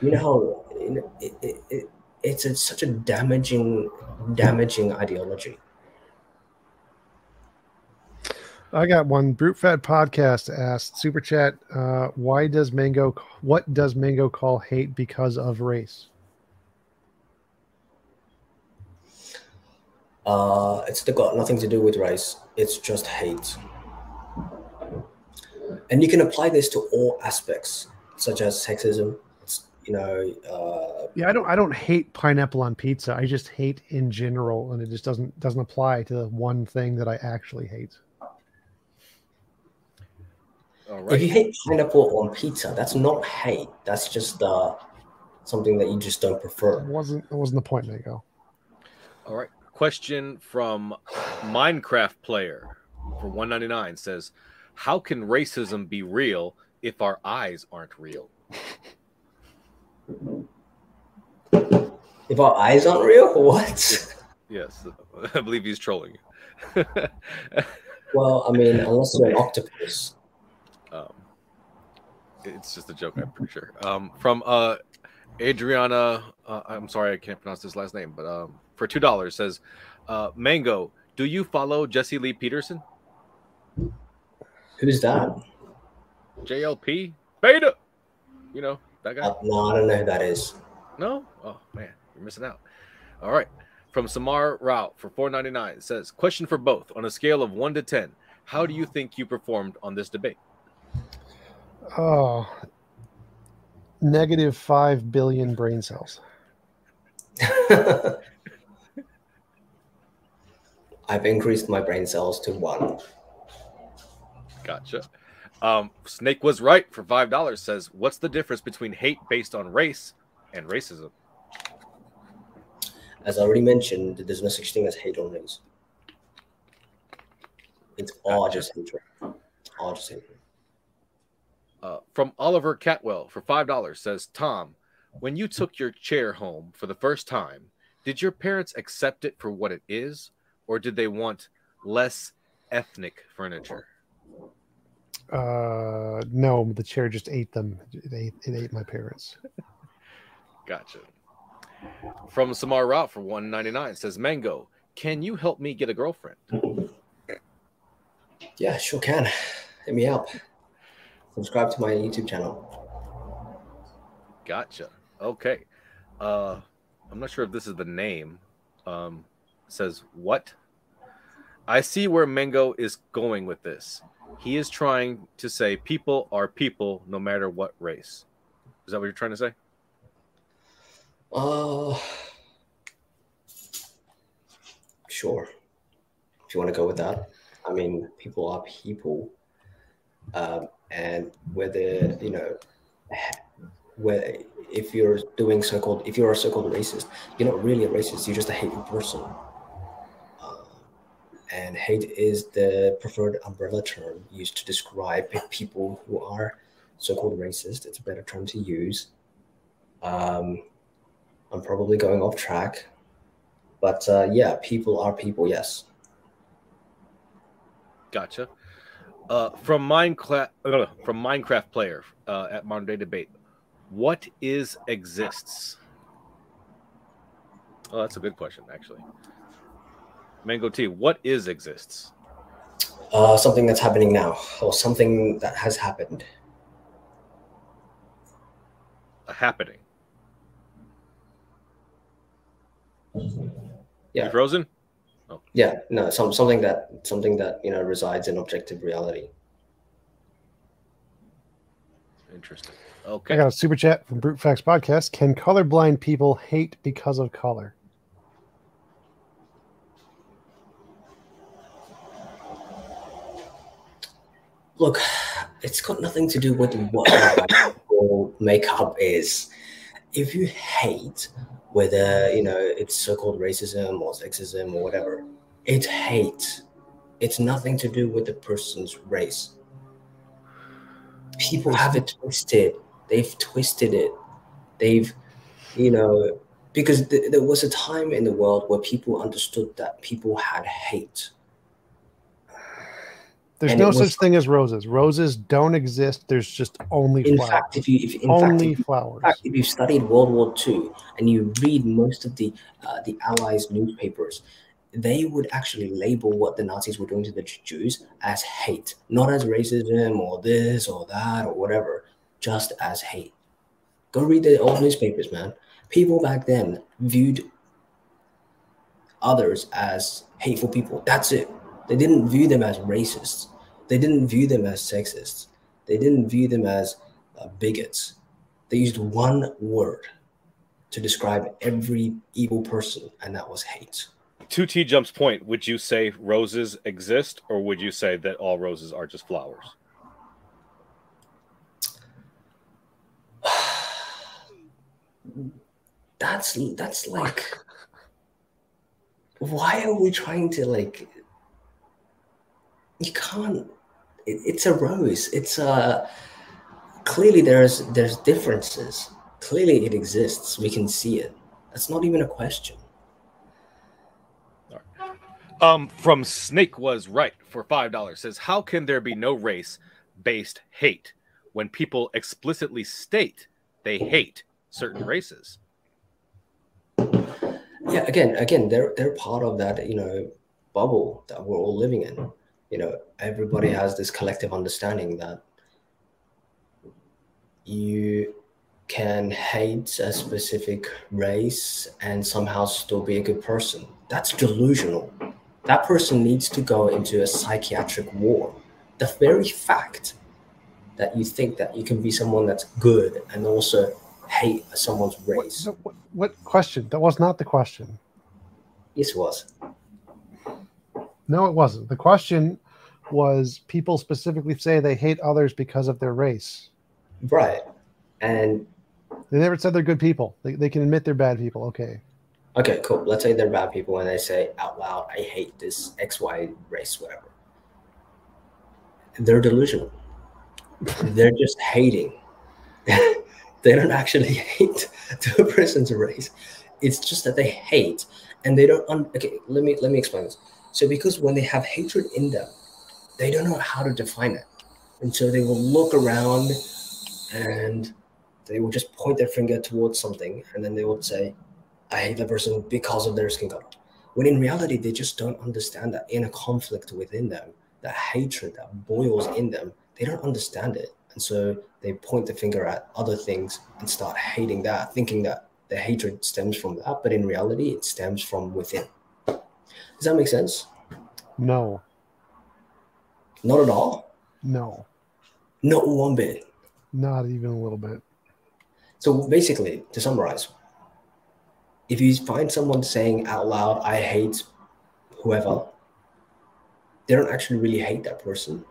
You know how it, it, it, it's such a damaging, damaging ideology. I got one. Brute Facts Podcast asked Super Chat, uh, why does Mango what does Mango call hate because of race? Uh, it's got nothing to do with race. It's just hate. And you can apply this to all aspects, such as sexism. It's, you know, uh, Yeah, I don't I don't hate pineapple on pizza. I just hate in general, and it just doesn't doesn't apply to the one thing that I actually hate. All if you hate pineapple on pizza, that's not hate. That's just uh, something that you just don't prefer. It wasn't it wasn't the point, Mango. All right. Question from Minecraft player for 199 says, "How can racism be real if our eyes aren't real?" If our eyes aren't real, *laughs* what? Yes, *laughs* I believe he's trolling you. *laughs* well, I mean, unless you're an octopus. um, it's just a joke, I'm pretty sure. Um, from uh, Adriana, uh, I'm sorry, I can't pronounce this last name, but um, for two dollars says, uh, "Mango, do you follow Jesse Lee Peterson, Who's that? JLP, Beta? You know that guy." Uh, no, I don't know who that is. No? Oh man, you're missing out. All right. From Samar Rao for 499 says, question for both. On a scale of one to ten, how do you think you performed on this debate? Oh, negative five billion brain cells. *laughs* I've increased my brain cells to one. Gotcha. Um, Snake was right for five dollars. Says, what's the difference between hate based on race and racism? As I already mentioned, there's no such thing as hate on race. It's all just hatred. All just hatred. Uh, from Oliver Catwell for five dollars says, Tom, when you took your chair home for the first time, did your parents accept it for what it is, or did they want less ethnic furniture? Uh, no, the chair just ate them. It ate, it ate my parents. Gotcha. From Samar Rao for 199 says Mango, can you help me get a girlfriend? Yeah, sure can. Hit me up. Subscribe to my YouTube channel. Gotcha. Okay. Uh I'm not sure if this is the name. Um says what? I see where Mango is going with this. He is trying to say people are people no matter what race. Is that what you're trying to say? Uh, sure. If you want to go with that, I mean, people are people, um, and whether you know, where if you're doing so-called, if you're a so-called racist, you're not really a racist. You're just a hateful person. And hate is the preferred umbrella term used to describe people who are so-called racist. It's a better term to use. Um, I'm probably going off track, but uh, yeah, people are people. Yes. Gotcha. Uh, from Minecraft, uh, from Minecraft player uh, at Modern Day Debate, what is exists? Oh, that's a good question, actually. Mango T, what is exists? Uh, something that's happening now, or something that has happened. A happening. Yeah. You frozen? Oh. Yeah, no, some something that something that you know resides in objective reality. Interesting. Okay. I got a super chat from Brute Facts Podcast. Can colorblind people hate because of color? Look, it's got nothing to do with what your makeup is. If you hate whether you know it's so-called racism or sexism or whatever, it's hate. It's nothing to do with the person's race. People have it twisted. They've twisted it. They've, you know, because th- there was a time in the world where people understood that people had hate. There's And no such thing as roses. Roses don't exist. There's just only In flowers. fact, if you, if, in only fact, if, flowers. in fact, if you studied World War II and you read most of the uh, the Allies newspapers, they would actually label what the Nazis were doing to the Jews as hate, not as racism or this or that or whatever, just as hate. Go read the old newspapers, man. People back then viewed others as hateful people. That's it. They didn't view them as racists. They didn't view them as sexists. They didn't view them as uh, bigots. They used one word to describe every evil person, and that was hate. To T Jump's point, would you say roses exist, or would you say that all roses are just flowers? *sighs* That's that's like, *laughs* why are we trying to like? You can't. It, it's a rose. It's a. Clearly, there's there's differences. Clearly, it exists. We can see it. That's not even a question. Um, from Snake was right for five dollars says, How can there be no race based hate when people explicitly state they hate certain races? yeah again again they're they're part of that you know bubble that we're all living in you know everybody has this collective understanding that you can hate a specific race and somehow still be a good person. That's delusional. That person needs to go into a psychiatric ward. The very fact that you think that you can be someone that's good and also hate someone's race. So what, what question? That was not the question. yes it was No, it wasn't. The question was people specifically say they hate others because of their race. Right. And They never said they're good people. They, they can admit they're bad people. Okay. okay, cool. Let's say they're bad people and they say out loud, I hate this XY race, whatever. They're delusional. they're just hating. *laughs* they don't actually hate the person's race. It's just that they hate and they don't un- okay, let me let me explain this. So because when they have hatred in them, they don't know how to define it. And so they will look around and they will just point their finger towards something and then they would say, I hate that person because of their skin color. When in reality, they just don't understand that inner conflict within them, that hatred that boils in them. They don't understand it. And so they point the finger at other things and start hating that, thinking that the hatred stems from that. But in reality, it stems from within. Does that make sense? No. Not at all. No. Not one bit. Not even a little bit. So basically, to summarize, if you find someone saying out loud, I hate whoever, they don't actually really hate that person.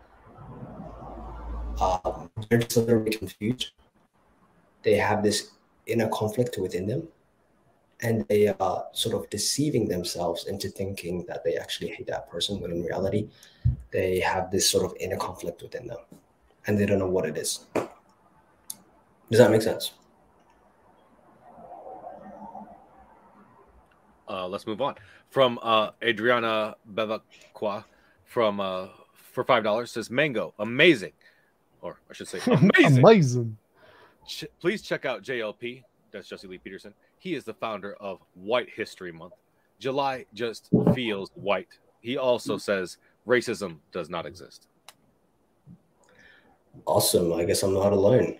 Um, they're just a little bit confused. They have this inner conflict within them, and they are sort of deceiving themselves into thinking that they actually hate that person, when in reality, they have this sort of inner conflict within them, and they don't know what it is. Does that make sense? Uh, let's move on. From uh, Adriana Bevacqua from uh, for five dollars says mango amazing, or I should say *laughs* amazing. Amazing. Ch- please check out JLP. That's Jesse Lee Peterson. He is the founder of White History Month. July just feels white. He also says racism does not exist. Awesome. I guess I'm not alone.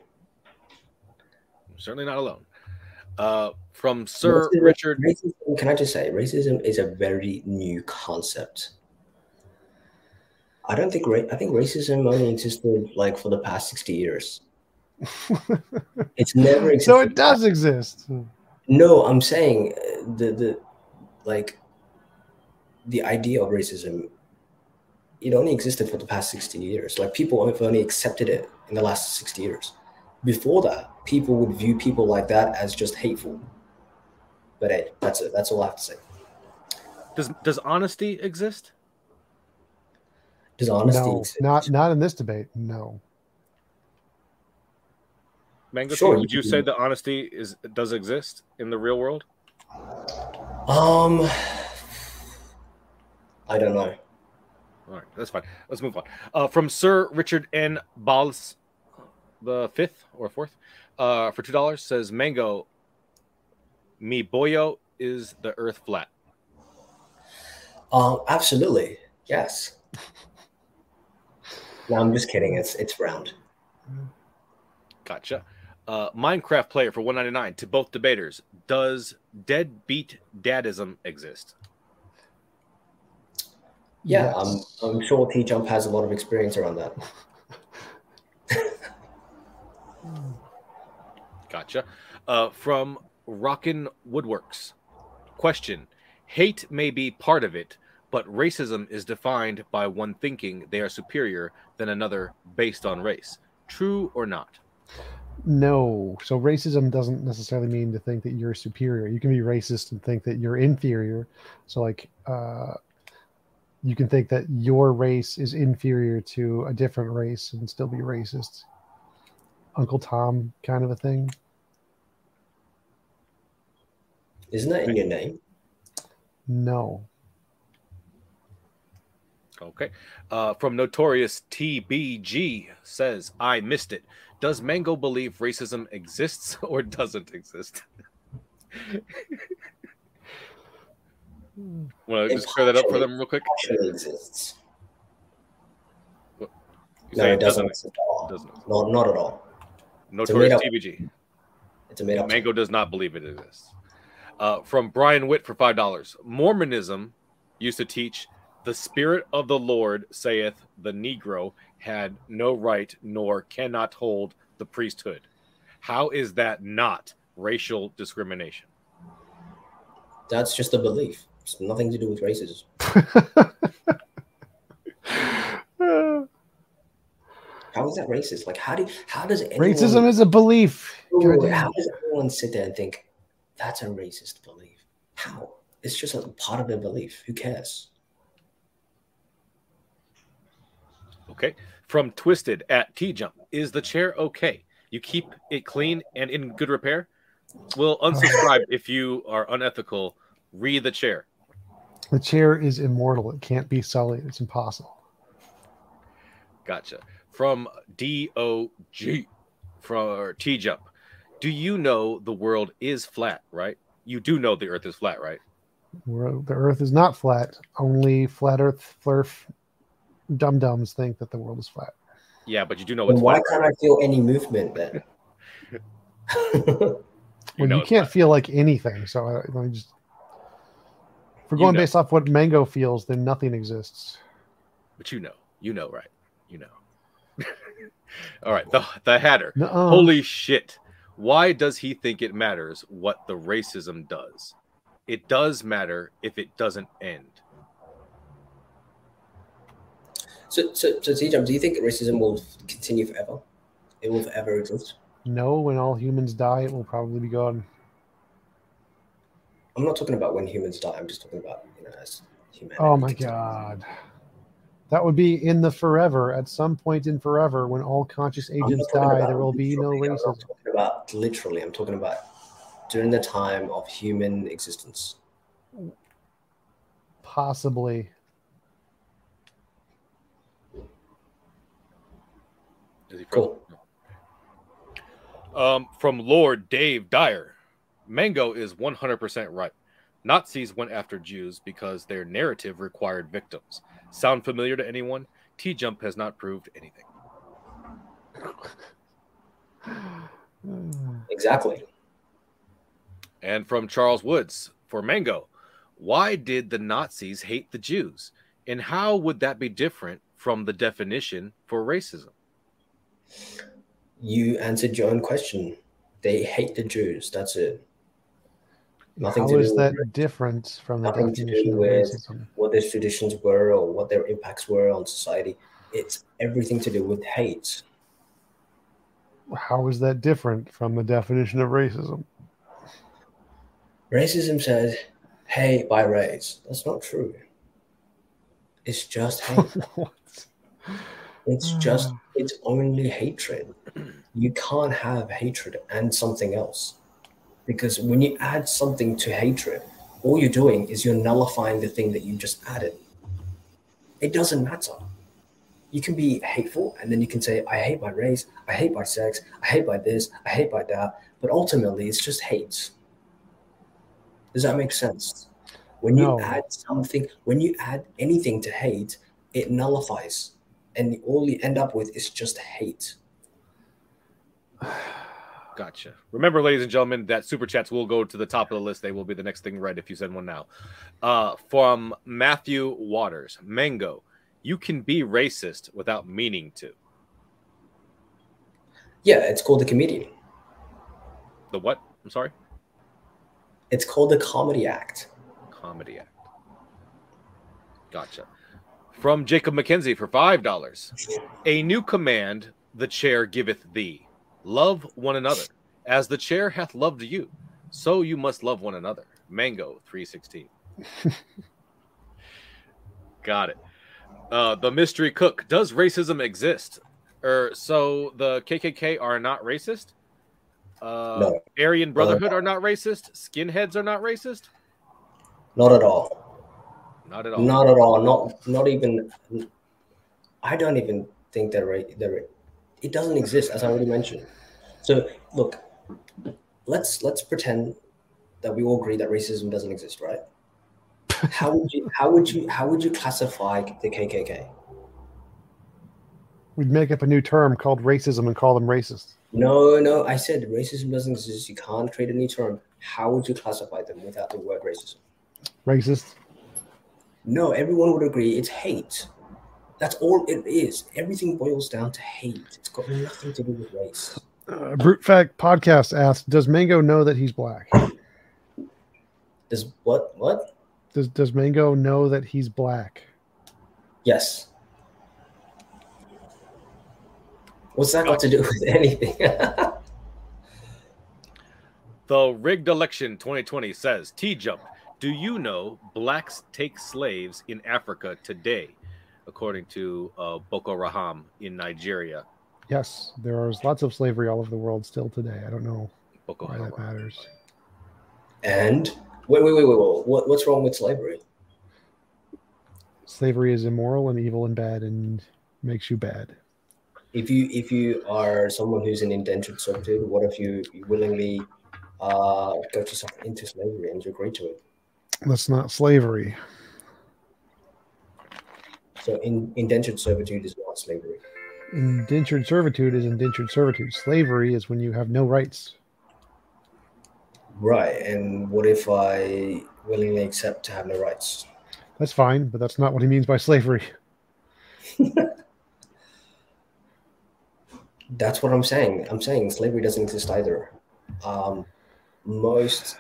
Certainly not alone. Uh, from Sir Racism- Richard. Racism, can I just say, racism is a very new concept. I don't think ra- I think racism only existed like for the past sixty years. *laughs* It's never existed. so it does exist. No, I'm saying uh, the the like the idea of racism. It only existed for the past sixty years. Like people have only accepted it in the last sixty years. Before that, people would view people like that as just hateful. But hey, that's it. That's all I have to say. Does does honesty exist? Does honesty no, exist? not not in this debate. No. Mango, Sure, would you you say that honesty is does exist in the real world? Um, I don't know. All right, that's fine. Let's move on. Uh, from Sir Richard N. Balls, the fifth or fourth, uh, for two dollars says Mango. Mi boyo is the Earth flat. Um, absolutely, yes. No, I'm just kidding. It's it's round. Gotcha. Uh, Minecraft player for one ninety nine to both debaters. Does deadbeat dadism exist? Yeah, Yes. I'm I'm sure T Jump has a lot of experience around that. *laughs* Gotcha. Uh, from Rockin' Woodworks. Question Hate may be part of it, but racism is defined by one thinking they are superior than another based on race. True or not? No. So racism doesn't necessarily mean to think that you're superior. You can be racist and think that you're inferior. So like uh you can think that your race is inferior to a different race and still be racist. Uncle Tom kind of a thing. Isn't that in your name? No. Okay. Uh, from Notorious TBG says, I missed it. Does Mango believe racism exists *laughs* or doesn't exist? Want to just clear that up for them real quick? Exists. No, say it doesn't exist at all. doesn't exist. Not not at all. Notorious made-up- TBG. It's a made up. Mango does not believe it exists. Uh, from Brian Witt for five dollars. Mormonism used to teach the spirit of the Lord saith the Negro had no right nor cannot hold the priesthood. How is that not racial discrimination? That's just a belief. It's nothing to do with racism. *laughs* How is that racist? Like, how do how does anyone, Racism is a belief. Ooh, how does anyone sit there and think that's a racist belief? How? It's just a part of their belief. Who cares? Okay. From Twisted at T Jump. Is the chair okay? You keep it clean and in good repair? We'll uh, unsubscribe if you are unethical. Read the chair. The chair is immortal. It can't be sullied. It's impossible. Gotcha. From DOG for T Jump. Do you know the world is flat, right? You do know the earth is flat, right? The earth is not flat. Only flat earth flurf dum dums think that the world is flat. Yeah, but you do know Then it's why flat. can't I feel any movement then? *laughs* Well, you, know it's can't feel like anything. So I, let me just. If we're You going know. based off what Mango feels, then nothing exists. But you know, you know, right? You know. *laughs* All right, the the Hatter. Nuh-uh. Holy shit! Why does he think it matters what the racism does? It does matter if it doesn't end. So, so, so T-Jump, do you think racism will continue forever? It will forever exist? No, when all humans die, it will probably be gone. I'm not talking about when humans die. I'm just talking about you know as humanity. Oh my god. That would be in the forever. At some point in forever, when all conscious agents die, there will be no literally, I'm racism. talking about literally. I'm talking about during the time of human existence. Possibly. Is he Cool. Um, from Lord Dave Dyer, Mango is 100% right. Nazis went after Jews because their narrative required victims. Sound familiar to anyone? T Jump has not proved anything. *sighs* Exactly. And from Charles Woods for Mango, why did the Nazis hate the Jews? And how would that be different from the definition for racism? You answered your own question. They hate the Jews. That's it. Nothing How to is do that with different from the nothing to definition do of with racism? what their traditions were or what their impacts were on society. It's everything to do with hate. How is that different from the definition of racism? Racism says, "Hey, by race." That's not true. It's just *laughs* hate. It's just mm. it's only hatred. You can't have hatred and something else. Because when you add something to hatred, all you're doing is you're nullifying the thing that you just added. It doesn't matter. You can be hateful and then you can say, I hate my race, I hate my sex, I hate by this, I hate by that. But ultimately, it's just hate. Does that make sense? When you No. add something, when you add anything to hate, it nullifies. And all you end up with is just hate. Gotcha. Remember, ladies and gentlemen, that super chats will go to the top of the list. They will be the next thing read if you send one now. Uh, from Matthew Waters, Mango, you can be racist without meaning to. Yeah, it's called the comedian. The what? I'm sorry. It's called the comedy act. Comedy act. Gotcha. From Jacob McKenzie for five dollars. A new command the chair giveth thee. Love one another. As the chair hath loved you, so you must love one another. Mango 316. *laughs* Got it. Uh, the mystery cook. Does racism exist? Er, so the KKK are not racist? Uh, No. Aryan Brotherhood are not racist? Skinheads are not racist? Not at all. Not at all. Not at all. Not not even. I don't even think that right. That it doesn't exist, as I already mentioned. So look, let's let's pretend that we all agree that racism doesn't exist, right? *laughs* How would you how would you how would you classify the KKK? We'd make up a new term called racism and call them racist. No, no, I said racism doesn't exist. You can't create a new term. How would you classify them without the word racism? Racist. No, everyone would agree it's hate. That's all it is. Everything boils down to hate. It's got nothing to do with race. Uh, Brute Fact Podcast asks "Does Mango know that he's black? Does what? What? Does Does Mango know that he's black?" Yes. What's that got to do with anything? *laughs* The rigged election 2020 says T Jump. Do you know blacks take slaves in Africa today, according to uh, Boko Haram in Nigeria? Yes, there is lots of slavery all over the world still today. I don't know Boko why Haram. that matters. and wait, wait, wait, wait, wait. What, what's wrong with slavery? Slavery is immoral and evil and bad and makes you bad. If you if you are someone who's an indentured servitude, what if you, you willingly uh, got yourself into slavery and you agree to it? That's not slavery. So in, indentured servitude is not slavery. Indentured servitude is indentured servitude. Slavery is when you have no rights. Right. And what if I willingly accept to have no rights? That's fine, but that's not what he means by slavery. *laughs* That's what I'm saying. I'm saying slavery doesn't exist either. Um, most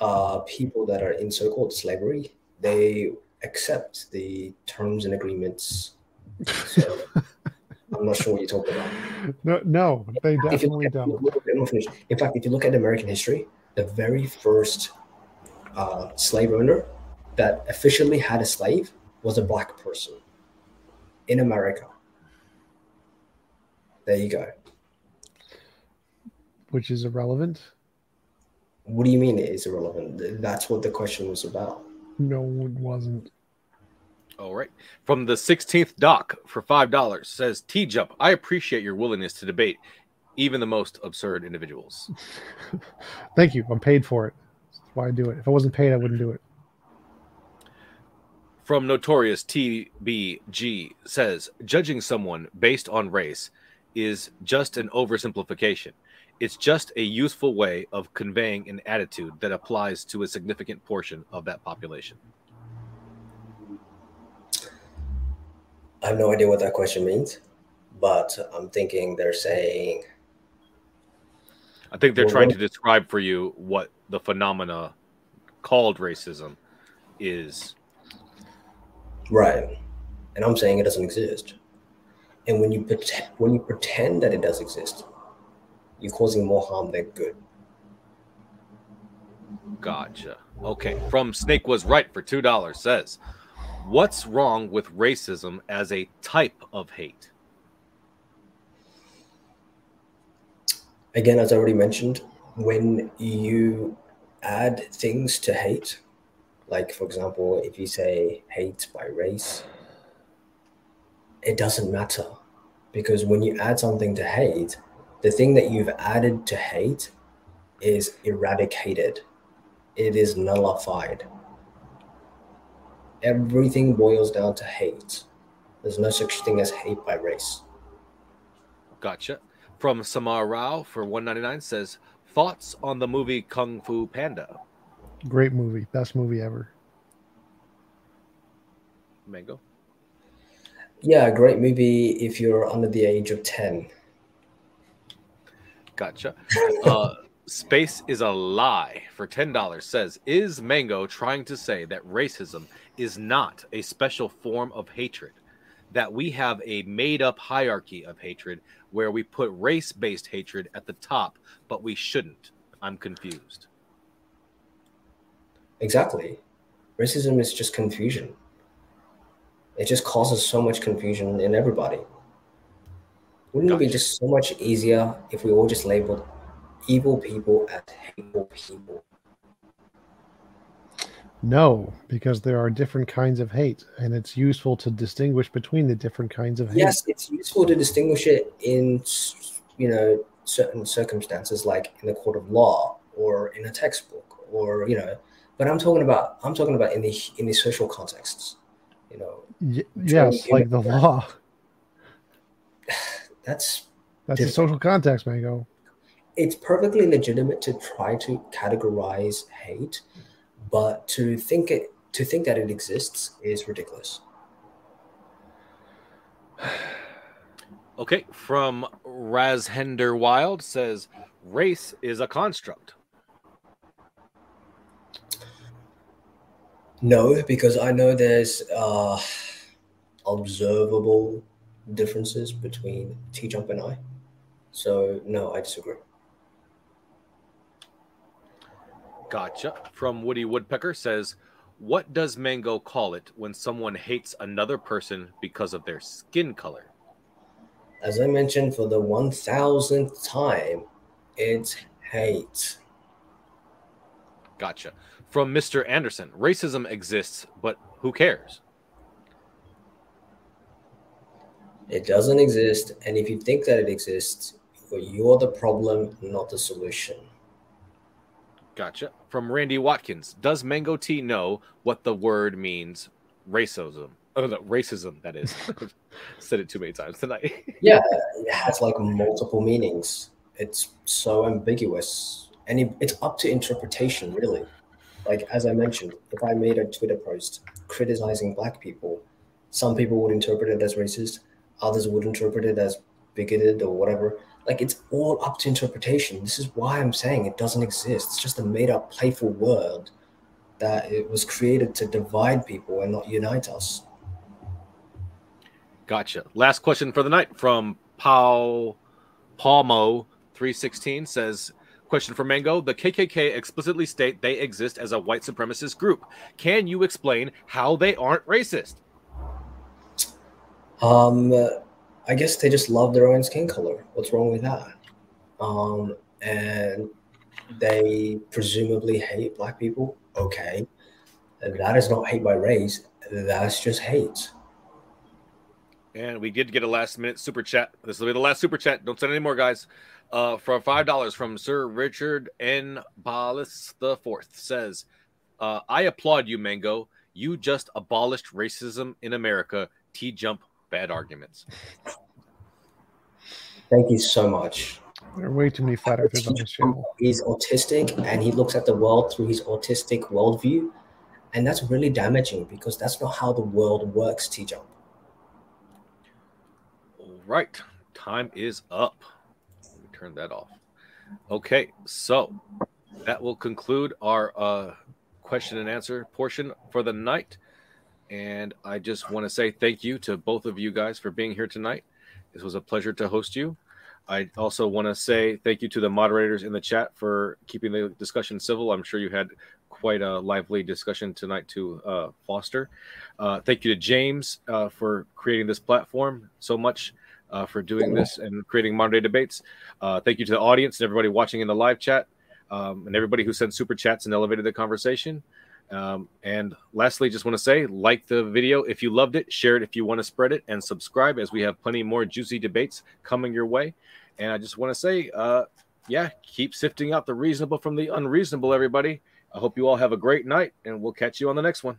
uh, people that are in so-called slavery, they accept the terms and agreements. So *laughs* I'm not sure what you're talking about. No, no, they definitely at- don't. let me finish. In fact, if you look at American history, the very first uh, slave owner that officially had a slave was a black person in America. There you go. Which is irrelevant. What do you mean it is irrelevant? That's what the question was about. No, it wasn't. All right. From the 16th doc for $5 says T Jump, I appreciate your willingness to debate even the most absurd individuals. *laughs* Thank you. I'm paid for it. That's why I do it. If I wasn't paid, I wouldn't do it. From Notorious TBG says judging someone based on race is just an oversimplification. It's just a useful way of conveying an attitude that applies to a significant portion of that population. I have no idea what that question means, but I'm thinking they're saying I think they're Well, trying to describe for you what the phenomena called racism is. right, and I'm saying it doesn't exist. And when you pretend, when you pretend that it does exist, you're causing more harm than good. Gotcha. Okay. From Snake was right for two dollars says, "What's wrong with racism as a type of hate?" Again, as I already mentioned, when you add things to hate, like for example, if you say hate by race, it doesn't matter because when you add something to hate, the thing that you've added to hate is eradicated, it is nullified. Everything boils down to hate. There's no such thing as hate by race. Gotcha. From Samar Rao for one ninety nine says, "Thoughts on the movie Kung Fu Panda?" Great movie, best movie ever. Mango. Yeah, great movie if you're under the age of 10. Gotcha. Uh, Space is a lie for ten dollars says, "Is Mango trying to say that racism is not a special form of hatred?" That we have a made up hierarchy of hatred where we put race based hatred at the top, but we shouldn't. I'm confused. Exactly. Racism is just confusion. It just causes so much confusion in everybody. Wouldn't it be just so much easier if we all just labeled evil people as hateful people? No, because there are different kinds of hate, and it's useful to distinguish between the different kinds of hate. Yes, it's useful to distinguish it in, you know, certain circumstances, like in the court of law or in a textbook, or you know. But I'm talking about I'm talking about in the in the social contexts. You know, Y- yes, like the law. *laughs* that's That's a social context, Mango. it's perfectly legitimate to try to categorize hate, but to think it to think that it exists is ridiculous. *sighs* Okay, from Razhender Wild says, "Race is a construct." No, because I know there's uh, observable differences between T Jump and I. So no, I disagree. Gotcha. From Woody Woodpecker says, "What does Mango call it when someone hates another person because of their skin color?" As I mentioned for the one thousandth time, it's hate. Gotcha. From Mr. Anderson, racism exists, but who cares? It doesn't exist, and if you think that it exists, well, you're the problem, not the solution. Gotcha. From Randy Watkins, does Mango Tea know what the word means? Racism. Oh, no, racism, that is. *laughs* Said it too many times tonight. *laughs* Yeah, it has like multiple meanings. It's so ambiguous, and it's up to interpretation, really. Like as I mentioned, if I made a Twitter post criticizing black people, some people would interpret it as racist, others would interpret it as bigoted or whatever. Like it's all up to interpretation. This is why I'm saying it doesn't exist. It's just a made-up, playful word that it was created to divide people and not unite us. Gotcha. Last question for the night from Paul Palmo 316 says question for Mango. The KKK explicitly state they exist as a white supremacist group. Can you explain how they aren't racist? Um, I guess they just love their own skin color. What's wrong with that? Um, and they presumably hate black people. Okay, that is not hate by race. That's just hate. And we did get a last minute super chat. This will be the last super chat. Don't send any more, guys. Uh, for five dollars from Sir Richard N. Ballas the Fourth says, uh, "I applaud you, Mango. You just abolished racism in America. T jump bad arguments. Thank you so much. There are way too many flat earthers on this channel. He's autistic and he looks at the world through his autistic worldview. And that's really damaging because that's not how the world works, T Jump. All right. Time is up. Let me turn that off. Okay. So that will conclude our uh, question and answer portion for the night. And I just want to say thank you to both of you guys for being here tonight. This was a pleasure to host you. I also want to say thank you to the moderators in the chat for keeping the discussion civil. I'm sure you had quite a lively discussion tonight to uh, foster. Uh, thank you to James uh, for creating this platform so much, uh, for doing this and creating modern day debates. Uh, thank you to the audience and everybody watching in the live chat, um, and everybody who sent super chats and elevated the conversation. Um, and lastly, just want to say like the video if you loved it, share it if you want to spread it, and subscribe as we have plenty more juicy debates coming your way. And I just want to say, uh, yeah, keep sifting out the reasonable from the unreasonable, everybody. I hope you all have a great night, and we'll catch you on the next one.